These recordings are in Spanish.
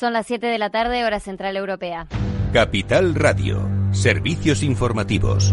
Son las 7 de la tarde, hora central europea. Capital Radio, servicios informativos.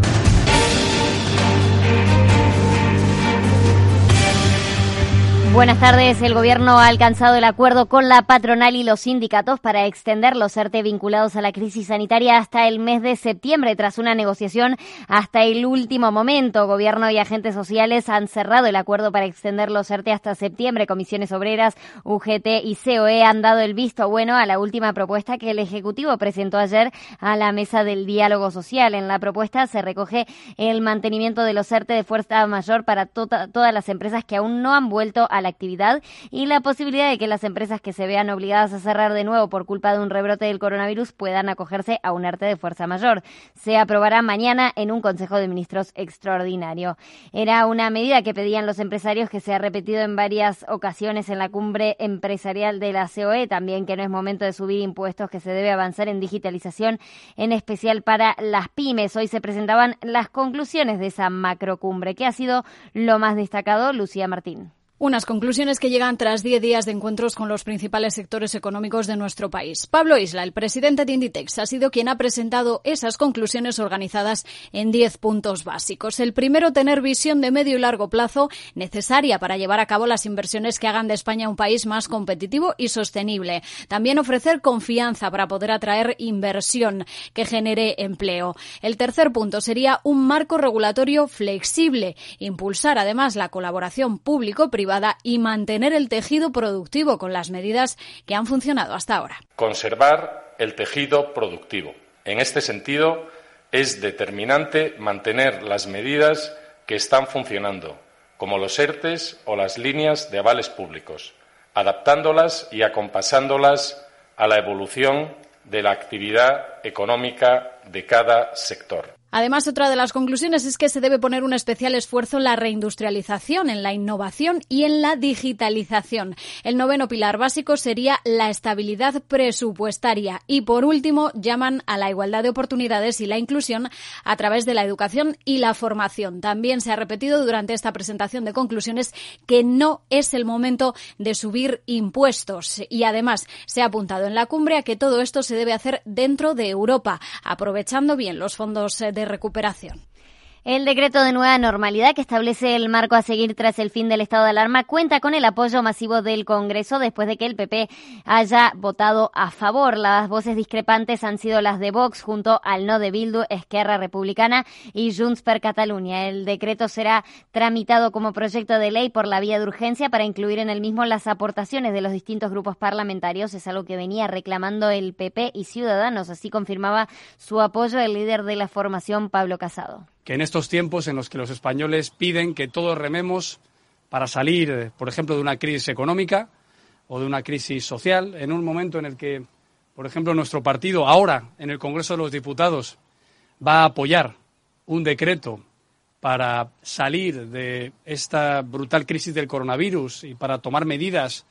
Buenas tardes. El Gobierno ha alcanzado el acuerdo con la patronal y los sindicatos para extender los ERTE vinculados a la crisis sanitaria hasta el mes de septiembre, tras una negociación hasta el último momento. Gobierno y agentes sociales han cerrado el acuerdo para extender los ERTE hasta septiembre. Comisiones Obreras, UGT y COE han dado el visto bueno a la última propuesta que el Ejecutivo presentó ayer a la mesa del diálogo social. En la propuesta se recoge el mantenimiento de los ERTE de fuerza mayor para tota-, todas las empresas que aún no han vuelto a la actividad y la posibilidad de que las empresas que se vean obligadas a cerrar de nuevo por culpa de un rebrote del coronavirus puedan acogerse a un arte de fuerza mayor. Se aprobará mañana en un Consejo de Ministros extraordinario. Era una medida que pedían los empresarios que se ha repetido en varias ocasiones en la cumbre empresarial de la COE, también que no es momento de subir impuestos, que se debe avanzar en digitalización, en especial para las pymes. Hoy se presentaban las conclusiones de esa macrocumbre. ¿Qué ha sido lo más destacado? Lucía Martín. Unas conclusiones que llegan tras 10 días de encuentros con los principales sectores económicos de nuestro país. Pablo Isla, el presidente de Inditex, ha sido quien ha presentado esas conclusiones organizadas en 10 puntos básicos. El primero, tener visión de medio y largo plazo necesaria para llevar a cabo las inversiones que hagan de España un país más competitivo y sostenible. También ofrecer confianza para poder atraer inversión que genere empleo. El tercer punto sería un marco regulatorio flexible, impulsar además la colaboración público-privada y mantener el tejido productivo con las medidas que han funcionado hasta ahora. Conservar el tejido productivo. En este sentido, es determinante mantener las medidas que están funcionando, como los ERTES o las líneas de avales públicos, adaptándolas y acompasándolas a la evolución de la actividad económica de cada sector. Además, otra de las conclusiones es que se debe poner un especial esfuerzo en la reindustrialización, en la innovación y en la digitalización. El noveno pilar básico sería la estabilidad presupuestaria. Y por último, llaman a la igualdad de oportunidades y la inclusión a través de la educación y la formación. También se ha repetido durante esta presentación de conclusiones que no es el momento de subir impuestos. Y además, se ha apuntado en la cumbre a que todo esto se debe hacer dentro de Europa, aprovechando bien los fondos de de recuperación. El decreto de nueva normalidad que establece el marco a seguir tras el fin del estado de alarma cuenta con el apoyo masivo del Congreso después de que el PP haya votado a favor. Las voces discrepantes han sido las de Vox junto al no de Bildu, Esquerra Republicana y Junts per Catalunya. El decreto será tramitado como proyecto de ley por la vía de urgencia para incluir en el mismo las aportaciones de los distintos grupos parlamentarios. Es algo que venía reclamando el PP y Ciudadanos. Así confirmaba su apoyo el líder de la formación, Pablo Casado que en estos tiempos en los que los españoles piden que todos rememos para salir, por ejemplo, de una crisis económica o de una crisis social, en un momento en el que, por ejemplo, nuestro partido ahora en el Congreso de los Diputados va a apoyar un decreto para salir de esta brutal crisis del coronavirus y para tomar medidas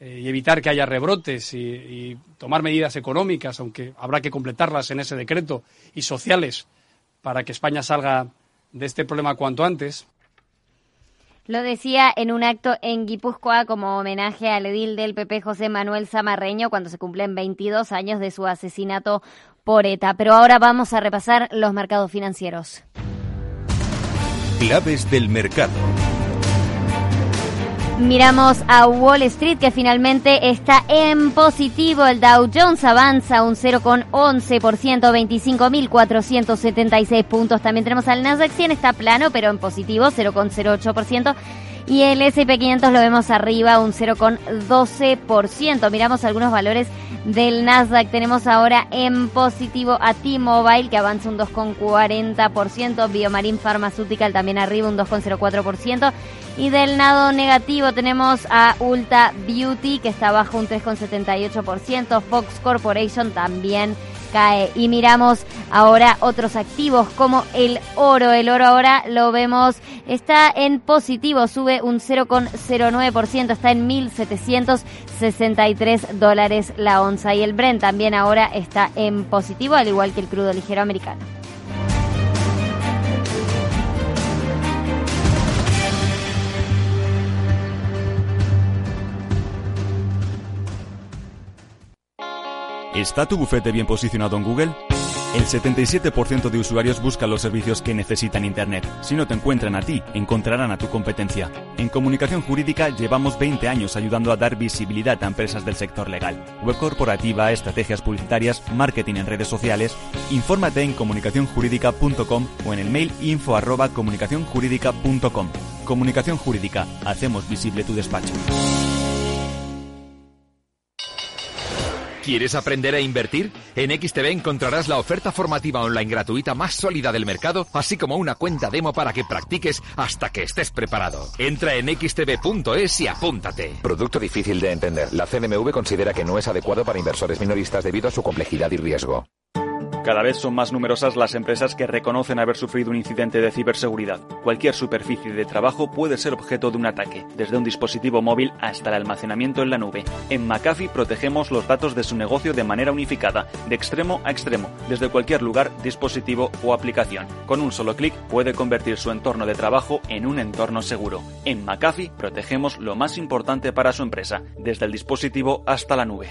eh, y evitar que haya rebrotes y, y tomar medidas económicas, aunque habrá que completarlas en ese decreto, y sociales para que España salga de este problema cuanto antes. Lo decía en un acto en Guipúzcoa como homenaje al edil del PP José Manuel Zamarreño cuando se cumplen 22 años de su asesinato por ETA. Pero ahora vamos a repasar los mercados financieros. Claves del mercado. Miramos a Wall Street que finalmente está en positivo. El Dow Jones avanza un 0,11%, 25.476 puntos. También tenemos al Nasdaq 100, está plano pero en positivo, 0,08%. Y el S&P 500 lo vemos arriba un 0,12%. Miramos algunos valores del Nasdaq. Tenemos ahora en positivo a T-Mobile que avanza un 2,40%. Biomarin Pharmaceutical también arriba un 2,04%. Y del lado negativo tenemos a Ulta Beauty que está bajo un 3,78%. Fox Corporation también cae. Y miramos ahora otros activos como el oro. El oro ahora lo vemos, está en positivo, sube un 0,09%, está en 1.763 dólares la onza. Y el Brent también ahora está en positivo, al igual que el crudo ligero americano. ¿Está tu bufete bien posicionado en Google? El 77% de usuarios buscan los servicios que necesitan Internet. Si no te encuentran a ti, encontrarán a tu competencia. En comunicación jurídica llevamos 20 años ayudando a dar visibilidad a empresas del sector legal. Web corporativa, estrategias publicitarias, marketing en redes sociales. Infórmate en comunicacionjurídica.com o en el mail info arroba comunicacionjurídica.com. Comunicación Jurídica. Hacemos visible tu despacho. ¿Quieres aprender a invertir? En XTB encontrarás la oferta formativa online gratuita más sólida del mercado, así como una cuenta demo para que practiques hasta que estés preparado. Entra en xtb.es y apúntate. Producto difícil de entender. La CNMV considera que no es adecuado para inversores minoristas debido a su complejidad y riesgo. Cada vez son más numerosas las empresas que reconocen haber sufrido un incidente de ciberseguridad. Cualquier superficie de trabajo puede ser objeto de un ataque, desde un dispositivo móvil hasta el almacenamiento en la nube. En McAfee protegemos los datos de su negocio de manera unificada, de extremo a extremo, desde cualquier lugar, dispositivo o aplicación. Con un solo clic puede convertir su entorno de trabajo en un entorno seguro. En McAfee protegemos lo más importante para su empresa, desde el dispositivo hasta la nube.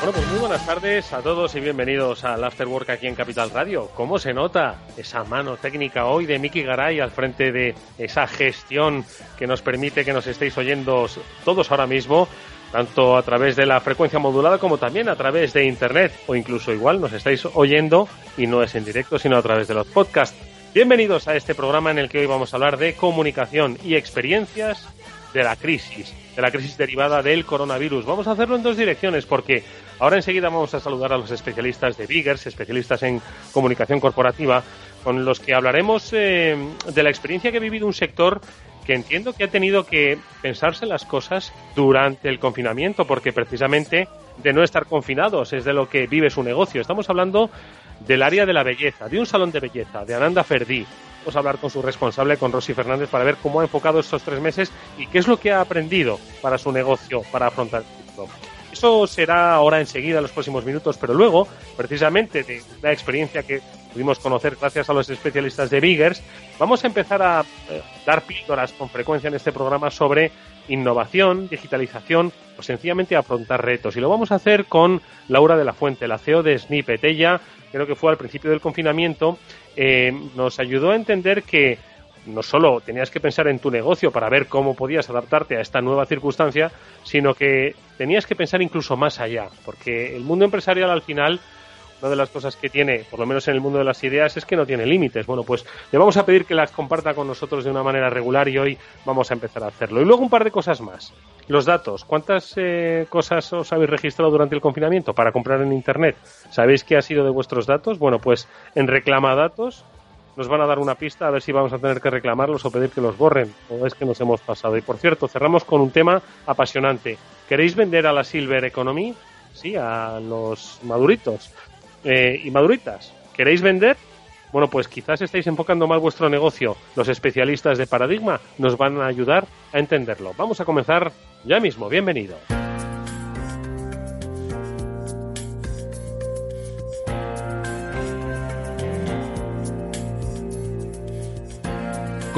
Bueno, pues muy buenas tardes a todos y bienvenidos al After Work aquí en Capital Radio. ¿Cómo se nota esa mano técnica hoy de Miki Garay al frente de esa gestión que nos permite que nos estéis oyendo todos ahora mismo, tanto a través de la frecuencia modulada como también a través de Internet o incluso igual nos estáis oyendo y no es en directo sino a través de los podcasts. Bienvenidos a este programa en el que hoy vamos a hablar de comunicación y experiencias de la crisis, de la crisis derivada del coronavirus. Vamos a hacerlo en dos direcciones porque ahora enseguida vamos a saludar a los especialistas de Biggers, especialistas en comunicación corporativa, con los que hablaremos eh, de la experiencia que ha vivido un sector que entiendo que ha tenido que pensarse las cosas durante el confinamiento, porque precisamente de no estar confinados es de lo que vive su negocio. Estamos hablando del área de la belleza, de un salón de belleza, de Ananda Ferdi. Vamos a hablar con su responsable, con Rosy Fernández, para ver cómo ha enfocado estos tres meses y qué es lo que ha aprendido para su negocio, para afrontar esto. Eso será ahora enseguida, en los próximos minutos, pero luego, precisamente de la experiencia que pudimos conocer gracias a los especialistas de Biggers, vamos a empezar a eh, dar píldoras con frecuencia en este programa sobre innovación, digitalización o sencillamente afrontar retos. Y lo vamos a hacer con Laura de la Fuente, la CEO de Snippet. Ella, creo que fue al principio del confinamiento, eh, nos ayudó a entender que no solo tenías que pensar en tu negocio para ver cómo podías adaptarte a esta nueva circunstancia, sino que tenías que pensar incluso más allá, porque el mundo empresarial al final una de las cosas que tiene, por lo menos en el mundo de las ideas, es que no tiene límites. Bueno, pues le vamos a pedir que las comparta con nosotros de una manera regular y hoy vamos a empezar a hacerlo. Y luego un par de cosas más. Los datos. ¿Cuántas eh, cosas os habéis registrado durante el confinamiento para comprar en Internet? ¿Sabéis qué ha sido de vuestros datos? Bueno, pues en Reclama Datos nos van a dar una pista a ver si vamos a tener que reclamarlos o pedir que los borren. O es que nos hemos pasado. Y por cierto, cerramos con un tema apasionante. ¿Queréis vender a la Silver Economy? Sí, a los maduritos eh, y maduritas. ¿Queréis vender? Bueno, pues quizás estáis enfocando mal vuestro negocio. Los especialistas de Paradigma nos van a ayudar a entenderlo. Vamos a comenzar ya mismo. Bienvenido.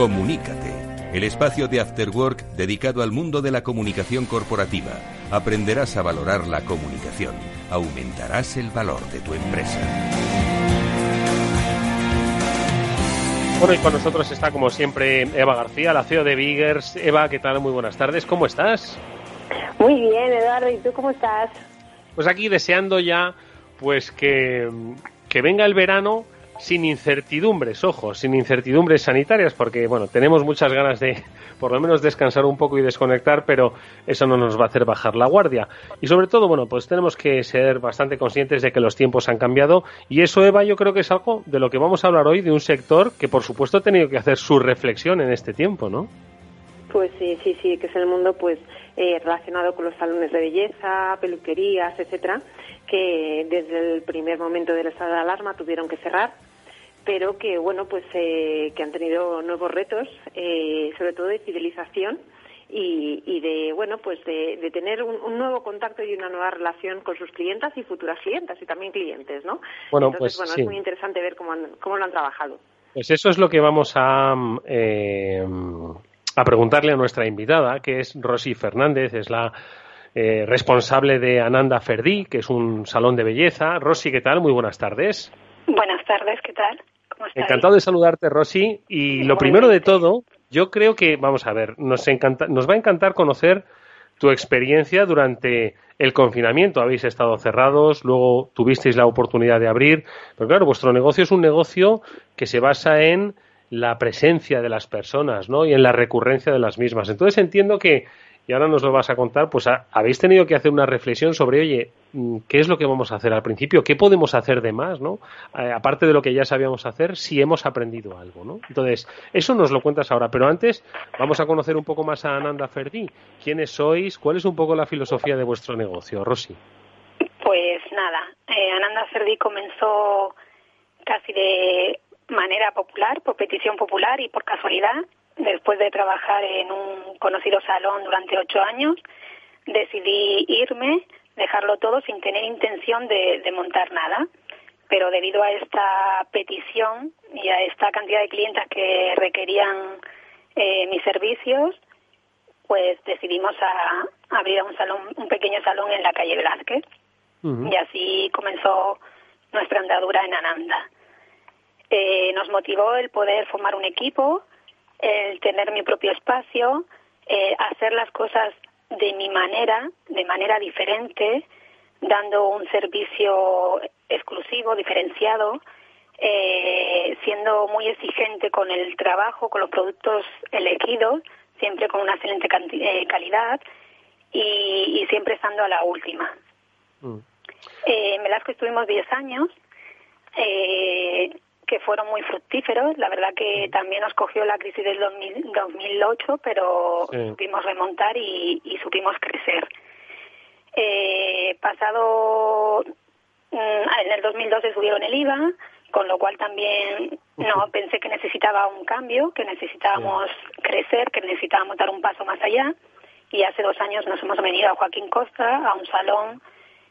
Comunícate. El espacio de After Work dedicado al mundo de la comunicación corporativa. Aprenderás a valorar la comunicación. Aumentarás el valor de tu empresa. Bueno, y con nosotros está como siempre Eva García, la CEO de Biggers. Eva, ¿qué tal? Muy buenas tardes. ¿Cómo estás? Muy bien, Eduardo. ¿Y tú cómo estás? Pues aquí deseando ya pues que, que venga el verano sin incertidumbres, ojo, sin incertidumbres sanitarias, porque bueno, tenemos muchas ganas de por lo menos descansar un poco y desconectar, pero eso no nos va a hacer bajar la guardia. Y sobre todo, bueno, pues tenemos que ser bastante conscientes de que los tiempos han cambiado y eso, Eva, yo creo que es algo de lo que vamos a hablar hoy, de un sector que por supuesto ha tenido que hacer su reflexión en este tiempo, ¿no? Pues sí, sí, sí, que es el mundo pues eh, relacionado con los salones de belleza, peluquerías, etcétera, que desde el primer momento del estado de alarma tuvieron que cerrar pero que bueno pues eh, que han tenido nuevos retos eh, sobre todo de fidelización y, y de bueno pues de, de tener un, un, nuevo contacto y una nueva relación con sus clientas y futuras clientas y también clientes no bueno Entonces, pues bueno sí. es muy interesante ver cómo han, cómo lo han trabajado pues eso es lo que vamos a eh, a preguntarle a nuestra invitada que es Rosy Fernández es la eh, responsable de Ananda Ferdi, que es un salón de belleza. Rosy, ¿qué tal? Muy buenas tardes. Buenas tardes, ¿qué tal? ¿Cómo estáis? Encantado de saludarte, Rosy. Y lo primero de todo, yo creo que, vamos a ver, nos, encanta, nos va a encantar conocer tu experiencia durante el confinamiento. Habéis estado cerrados, luego tuvisteis la oportunidad de abrir. Pero claro, vuestro negocio es un negocio que se basa en la presencia de las personas, ¿no? Y en la recurrencia de las mismas. Entonces entiendo que y ahora nos lo vas a contar, pues habéis tenido que hacer una reflexión sobre, oye, mm, ¿qué es lo que vamos a hacer al principio? ¿Qué podemos hacer de más, no? Eh, aparte de lo que ya sabíamos hacer, si hemos aprendido algo, ¿no? Entonces, eso nos lo cuentas ahora, pero antes vamos a conocer un poco más a Ananda Ferdi. ¿Quiénes sois? ¿Cuál es un poco la filosofía de vuestro negocio, Rosy? Pues nada, eh, Ananda Ferdi comenzó casi de manera popular, por petición popular y por casualidad, después de trabajar en un conocido salón durante ocho años, decidí irme, dejarlo todo sin tener intención de, de, montar nada. Pero debido a esta petición y a esta cantidad de clientes que requerían eh, mis servicios, pues decidimos a, a abrir un salón, un pequeño salón en la calle Velázquez. Uh -huh. Y así comenzó nuestra andadura en Ananda. Eh, nos motivó el poder formar un equipo, el tener mi propio espacio, eh, hacer las cosas de mi manera, de manera diferente, dando un servicio exclusivo, diferenciado, eh, siendo muy exigente con el trabajo, con los productos elegidos, siempre con una excelente eh, calidad y, y, siempre estando a la última. Mm. en Velasco estuvimos 10 años. Que fueron muy fructíferos. La verdad que también nos cogió la crisis del 2000, 2008, pero sí. supimos remontar y, y supimos crecer. Eh, pasado mm, en el 2012 subieron el IVA, con lo cual también no pensé que necesitaba un cambio, que necesitábamos sí. crecer, que necesitábamos dar un paso más allá. Y hace dos años nos hemos venido a Joaquín Costa, a un salón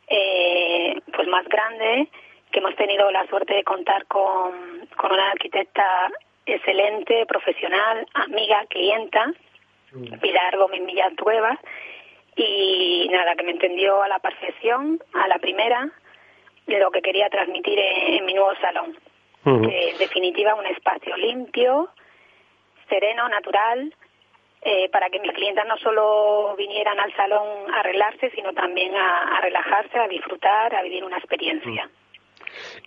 eh, pues más grande, que hemos tenido la suerte de contar con, con una arquitecta excelente, profesional, amiga, clienta, mm. Pilar Gómez Villatrueva, y nada, que me entendió a la perfección, a la primera, lo que quería transmitir en, en mi nuevo salón. Uh -huh. que, en definitiva, un espacio limpio, sereno, natural, eh, para que mis clientes no solo vinieran al salón a arreglarse, sino también a, a relajarse, a disfrutar, a vivir una experiencia. Uh -huh.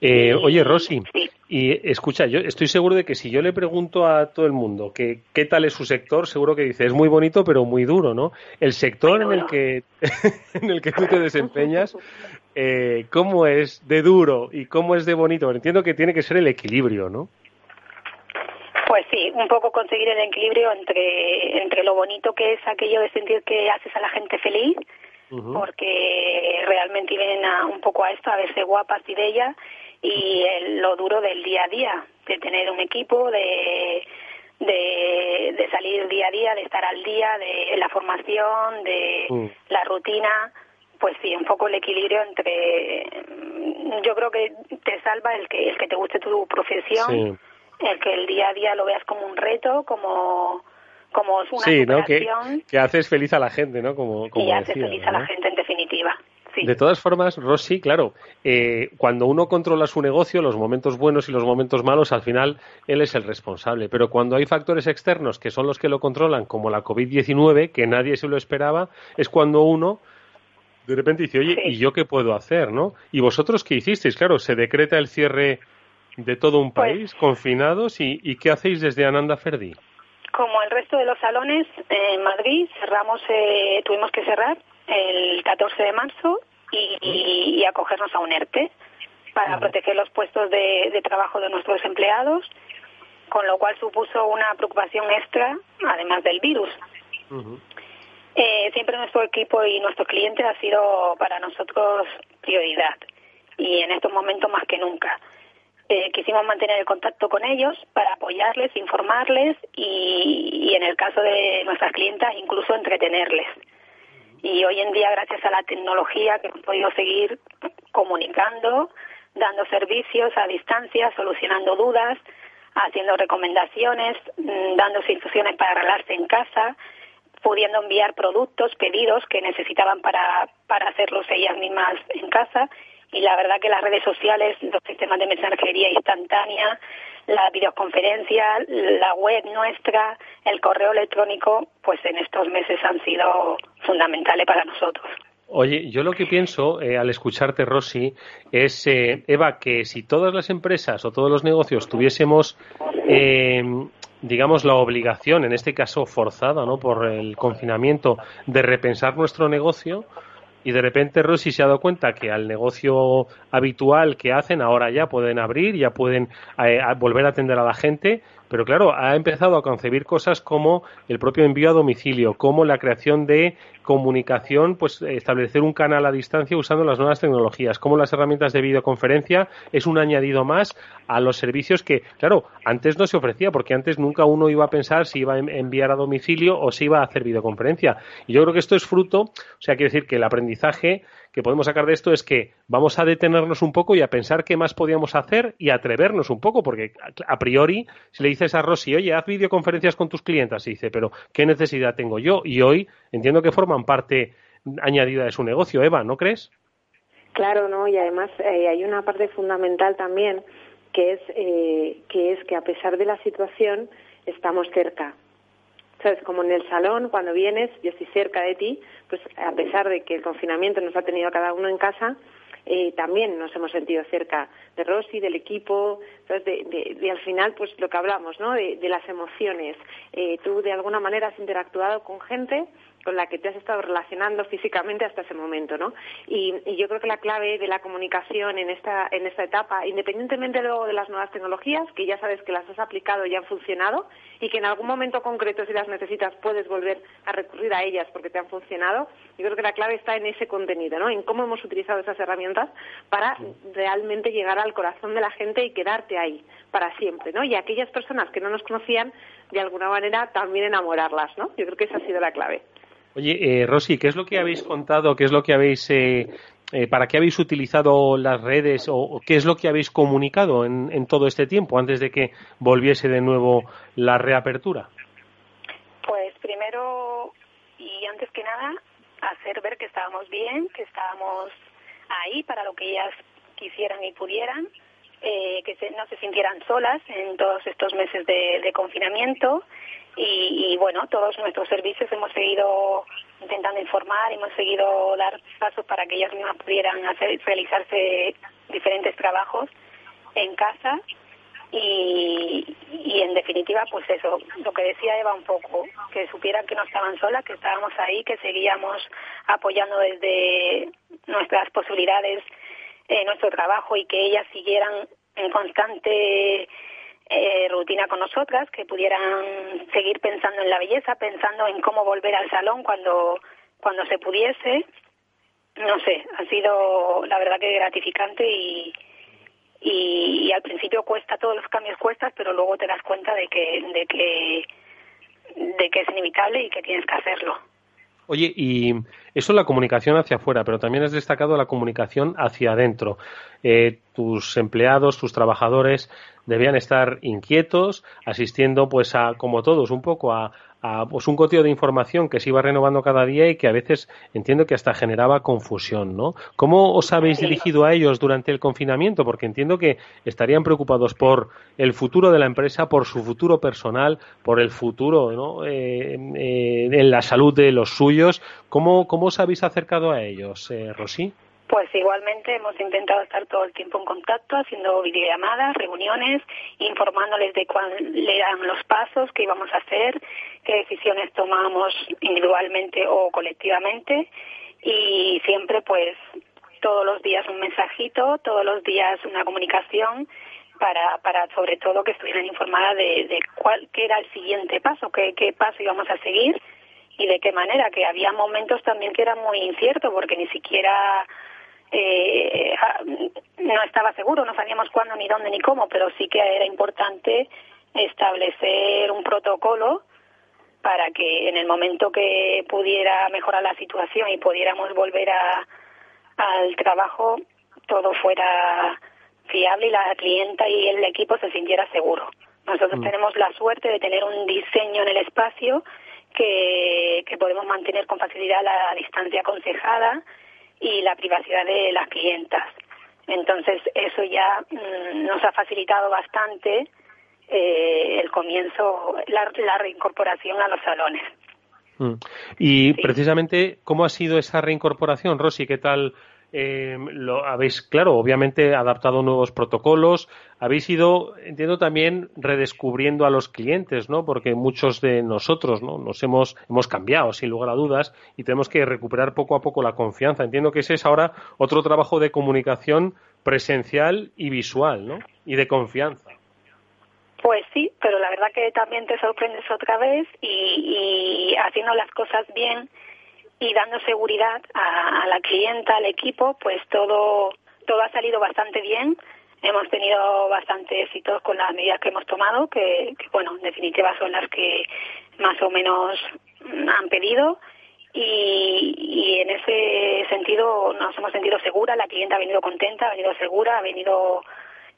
Eh, oye, Rosy, y escucha, yo estoy seguro de que si yo le pregunto a todo el mundo que qué tal es su sector, seguro que dice es muy bonito pero muy duro, ¿no? El sector en el que en el que tú te desempeñas, eh, ¿cómo es de duro y cómo es de bonito? Entiendo que tiene que ser el equilibrio, ¿no? Pues sí, un poco conseguir el equilibrio entre entre lo bonito que es aquello de sentir que haces a la gente feliz Uh -huh. porque realmente vienen a, un poco a esto, a verse guapas y bellas, y el, lo duro del día a día, de tener un equipo, de, de, de, salir día a día, de estar al día, de la formación, de uh -huh. la rutina, pues sí, un poco el equilibrio entre, yo creo que te salva el que, el que te guste tu profesión, sí. el que el día a día lo veas como un reto, como como una sí, ¿no? Que, que, haces feliz a la gente, ¿no? Como, como y haces decía, feliz ¿no? a la gente, en definitiva. Sí. De todas formas, Rosy, claro, eh, cuando uno controla su negocio, los momentos buenos y los momentos malos, al final él es el responsable. Pero cuando hay factores externos que son los que lo controlan, como la COVID-19, que nadie se lo esperaba, es cuando uno de repente dice, oye, sí. ¿y yo qué puedo hacer, no? ¿Y vosotros qué hicisteis? Claro, se decreta el cierre de todo un país, pues, confinados, y, ¿y qué hacéis desde Ananda Ferdi? Como el resto de los salones en Madrid, cerramos, eh, tuvimos que cerrar el 14 de marzo y, y, y acogernos a un ERTE para proteger los puestos de, de, trabajo de nuestros empleados, con lo cual supuso una preocupación extra, además del virus. Uh -huh. eh, siempre nuestro equipo y nuestros clientes ha sido para nosotros prioridad y en estos momentos más que nunca. Eh, quisimos mantener el contacto con ellos para apoyarles, informarles y, en el caso de nuestras clientas incluso entretenerles. Y hoy en día, gracias a la tecnología, que hemos podido seguir comunicando, dando servicios a distancia, solucionando dudas, haciendo recomendaciones, mm, dándose instrucciones para arreglarse en casa, pudiendo enviar productos, pedidos que necesitaban para, para hacerlos ellas mismas en casa. Y la verdad que las redes sociales, los sistemas de mensajería instantánea, la videoconferencia, la web nuestra, el correo electrónico, pues en estos meses han sido fundamentales para nosotros. Oye, yo lo que pienso eh, al escucharte, Rosy, es, eh, Eva, que si todas las empresas o todos los negocios tuviésemos, eh, digamos, la obligación, en este caso forzada, ¿no? Por el confinamiento, de repensar nuestro negocio, y de repente Rosy se ha dado cuenta que al negocio habitual que hacen ahora ya pueden abrir, ya pueden volver a atender a la gente, pero claro, ha empezado a concebir cosas como el propio envío a domicilio, como la creación de comunicación, pues establecer un canal a distancia usando las nuevas tecnologías, como las herramientas de videoconferencia es un añadido más a los servicios que, claro, antes no se ofrecía, porque antes nunca uno iba a pensar si iba a enviar a domicilio o si iba a hacer videoconferencia. Y yo creo que esto es fruto, o sea, quiere decir que el aprendizaje que podemos sacar de esto es que vamos a detenernos un poco y a pensar qué más podíamos hacer y atrevernos un poco, porque a priori, si le dices a Rosy, oye, haz videoconferencias con tus clientes, y dice, pero ¿qué necesidad tengo yo? Y hoy entiendo que forman parte añadida de su negocio, Eva, ¿no crees? Claro, no, y además eh, hay una parte fundamental también eh, que es que a pesar de la situación estamos cerca. ¿Sabes? Como en el salón, cuando vienes, yo estoy cerca de ti, pues a pesar de que el confinamiento nos ha tenido cada uno en casa, eh, también nos hemos sentido cerca de Rosy, del equipo, de, de, al final, pues lo que hablamos, ¿no? De, las emociones. Eh, tú de alguna manera has interactuado con gente con la que te has estado relacionando físicamente hasta ese momento, ¿no? Y, yo creo que la clave de la comunicación en esta, en esta etapa, independientemente luego de las nuevas tecnologías, que ya sabes que las has aplicado y han funcionado, y que en algún momento concreto, si las necesitas, puedes volver a recurrir a ellas porque te han funcionado, yo creo que la clave está en ese contenido, ¿no? En cómo hemos utilizado esas herramientas para realmente llegar al corazón de la gente y quedarte ahí para siempre, ¿no? Y aquellas personas que no nos conocían, de alguna manera, también enamorarlas, ¿no? Yo creo que esa ha sido la clave. Oye, eh, Rosy, ¿qué es lo que habéis contado? ¿Qué es lo que habéis, eh, eh, para qué habéis utilizado las redes o, qué es lo que habéis comunicado en, todo este tiempo antes de que volviese de nuevo la reapertura? Pues primero y antes que nada, hacer ver que estábamos bien, que estábamos ahí para lo que ellas quisieran y pudieran, que no se sintieran solas en todos estos meses de confinamiento. Y, bueno, todos nuestros servicios hemos seguido intentando informar, hemos seguido dar pasos para que ellas mismas pudieran hacer, realizarse diferentes trabajos en casa. Y, y en definitiva pues eso, lo que decía Eva un poco, que supieran que no estaban solas, que estábamos ahí, que seguíamos apoyando desde nuestras posibilidades eh, nuestro trabajo y que ellas siguieran en constante eh, rutina con nosotras, que pudieran seguir pensando en la belleza, pensando en cómo volver al salón cuando, cuando se pudiese. No sé, ha sido la verdad que gratificante y, y, al principio cuesta, todos los cambios cuestas, pero luego te das cuenta de que, de que, de que es inevitable y que tienes que hacerlo. Oye, y eso es la comunicación hacia afuera, pero también has destacado la comunicación hacia adentro. Eh, tus empleados, tus trabajadores debían estar inquietos, asistiendo, pues, a, como todos, un poco a, pues un coteo de información que se iba renovando cada día y que a veces entiendo que hasta generaba confusión, ¿no? ¿Cómo os habéis dirigido a ellos durante el confinamiento? Porque entiendo que estarían preocupados por el futuro de la empresa, por su futuro personal, por el futuro, ¿no? Eh, eh, en la salud de los suyos. ¿Cómo, cómo os habéis acercado a ellos, eh, Rosy? Pues igualmente hemos intentado estar todo el tiempo en contacto, haciendo videollamadas, reuniones, informándoles de cuáles eran los pasos que íbamos a hacer, qué decisiones tomábamos individualmente o colectivamente. Y siempre pues todos los días un mensajito, todos los días una comunicación para, para sobre todo que estuvieran informadas de, de cuál qué era el siguiente paso, qué, qué paso íbamos a seguir y de qué manera, que había momentos también que era muy incierto porque ni siquiera eh, no estaba seguro, no sabíamos cuándo, ni dónde, ni cómo, pero sí que era importante establecer un protocolo para que en el momento que pudiera mejorar la situación y pudiéramos volver a, al trabajo, todo fuera fiable y la clienta y el equipo se sintiera seguro. Nosotros mm. tenemos la suerte de tener un diseño en el espacio que, que podemos mantener con facilidad la distancia aconsejada y la privacidad de las clientas. Entonces, eso ya mm, nos ha facilitado bastante eh, el comienzo, la, reincorporación a los salones. Mm. Y precisamente, ¿cómo ha sido esa reincorporación, Rosy? ¿Qué tal eh, lo habéis, claro, obviamente adaptado nuevos protocolos, habéis ido, entiendo también, redescubriendo a los clientes, ¿no? Porque muchos de nosotros, ¿no? Nos hemos, hemos cambiado, sin lugar a dudas, y tenemos que recuperar poco a poco la confianza. Entiendo que ese es ahora otro trabajo de comunicación presencial y visual, ¿no? Y de confianza. Pues sí, pero la verdad que también te sorprendes otra vez y, y haciendo las cosas bien y dando seguridad a, la clienta, al equipo, pues todo, todo ha salido bastante bien. Hemos tenido bastante éxito con las medidas que hemos tomado, que, bueno, en definitiva son las que más o menos han pedido. Y, en ese sentido nos hemos sentido segura, la clienta ha venido contenta, ha venido segura, ha venido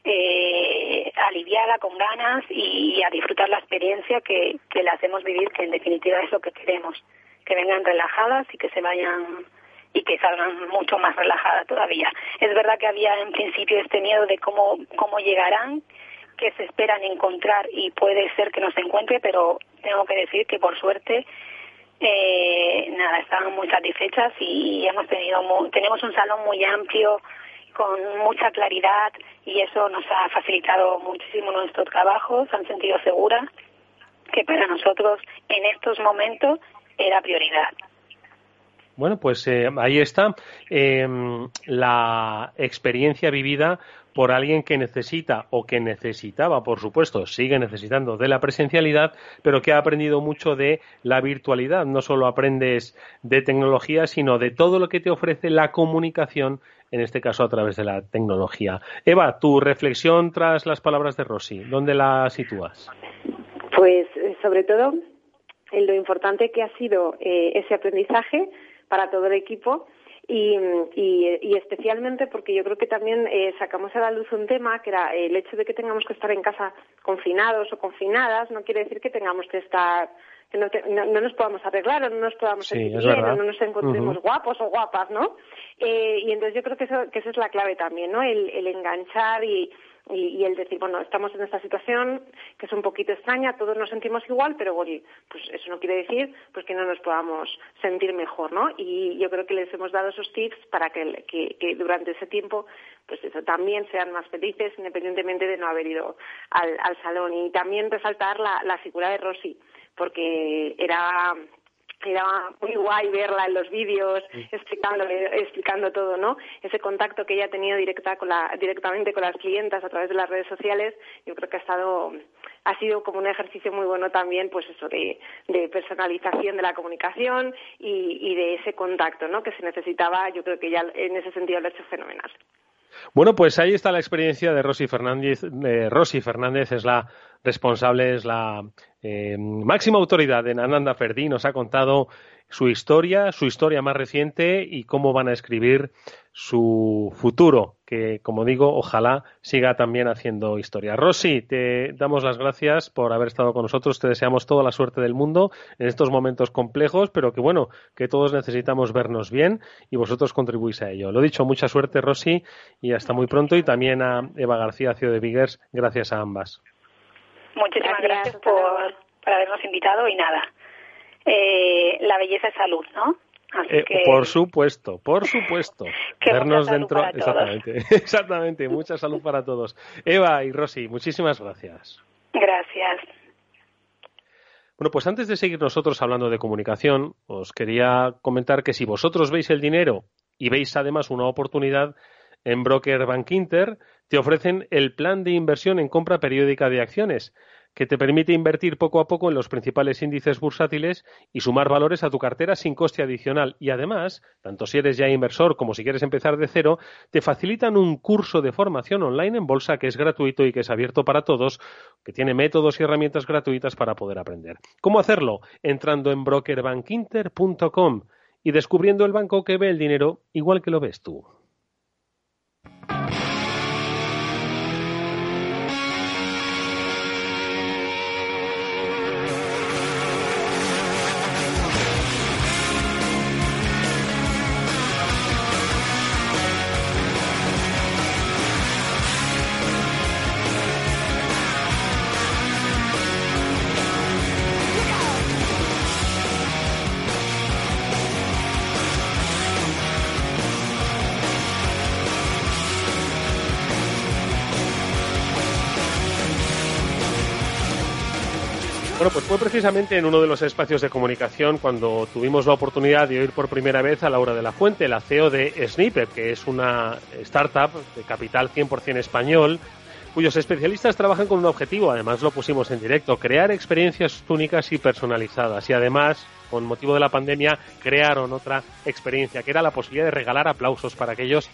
eh, aliviada, con ganas y, a disfrutar la experiencia que, que le hacemos vivir, que en definitiva es lo que queremos que vengan relajadas y que se vayan y que salgan mucho más relajadas todavía. Es verdad que había en principio este miedo de cómo, cómo llegarán, qué se esperan encontrar y puede ser que no se encuentre, pero tengo que decir que por suerte eh, nada, estaban muy satisfechas y hemos tenido tenemos un salón muy amplio con mucha claridad y eso nos ha facilitado muchísimo nuestros trabajos, han sentido seguras que para nosotros en estos momentos era prioridad. Bueno, pues eh, ahí está em, la experiencia vivida por alguien que necesita o que necesitaba, por supuesto, sigue necesitando de la presencialidad, pero que ha aprendido mucho de la virtualidad. No solo aprendes de tecnología, sino de todo lo que te ofrece la comunicación, en este caso a través de la tecnología. Eva, tu reflexión tras las palabras de Rossi, ¿dónde la sitúas? Pues eh, sobre todo en lo importante que ha sido eh, ese aprendizaje para todo el equipo y, especialmente porque yo creo que también eh, sacamos a la luz un tema que era el hecho de que tengamos que estar en casa confinados o confinadas no quiere decir que tengamos que estar que no, nos podamos arreglar o no nos podamos sentir bien o no nos encontremos guapos o guapas, ¿no? Eh, y entonces yo creo que, eso, que esa es la clave también, ¿no? el enganchar y, y, el decir, bueno, estamos en esta situación que es un poquito extraña, todos nos sentimos igual, pero bueno, pues eso no quiere decir pues que no nos podamos sentir mejor, ¿no? Y yo creo que les hemos dado esos tips para que, que, durante ese tiempo pues eso también sean más felices independientemente de no haber ido al, al salón. Y también resaltar la, la figura de Rosy, porque era era muy guay verla en los vídeos explicándole explicando todo no ese contacto que ella ha tenido directa con la, directamente con las clientas a través de las redes sociales yo creo que ha estado ha sido como un ejercicio muy bueno también pues eso de, de personalización de la comunicación y, y de ese contacto no que se necesitaba yo creo que ya en ese sentido lo ha hecho fenomenal bueno, pues ahí está la experiencia de Rosy Fernández. Eh, Rosy Fernández es la responsable, es la eh, máxima autoridad en Ananda Ferdi. Nos ha contado su historia, su historia más reciente y cómo van a escribir su futuro, que como digo, ojalá siga también haciendo historia. Rosy, te damos las gracias por haber estado con nosotros, te deseamos toda la suerte del mundo en estos momentos complejos, pero que bueno, que todos necesitamos vernos bien y vosotros contribuís a ello. Lo dicho, mucha suerte Rosy y hasta muy pronto y también a Eva García, CEO de Biggers, gracias a ambas. Muchísimas gracias, por, por habernos invitado y nada, eh, la belleza es salud, ¿no? Eh, por supuesto, por supuesto. Vernos dentro. Exactamente, exactamente. Mucha salud para todos. Eva y Rosy, muchísimas gracias. Gracias. Bueno, pues antes de seguir nosotros hablando de comunicación, os quería comentar que si vosotros veis el dinero y veis además una oportunidad, en Broker Bank Inter te ofrecen el plan de inversión en compra periódica de acciones que te permite invertir poco a poco en los principales índices bursátiles y sumar valores a tu cartera sin coste adicional. Y además, tanto si eres ya inversor como si quieres empezar de cero, te facilitan un curso de formación online en bolsa que es gratuito y que es abierto para todos, que tiene métodos y herramientas gratuitas para poder aprender. ¿Cómo hacerlo? Entrando en brokerbankinter.com y descubriendo el banco que ve el dinero igual que lo ves tú. Pues fue precisamente en uno de los espacios de comunicación cuando tuvimos la oportunidad de oír por primera vez a Laura de la Fuente, la CEO de Snippet, que es una startup de capital 100% español, cuyos especialistas trabajan con un objetivo, además lo pusimos en directo, crear experiencias únicas y personalizadas. Y además, con motivo de la pandemia, crearon otra experiencia, que era la posibilidad de regalar aplausos para aquellos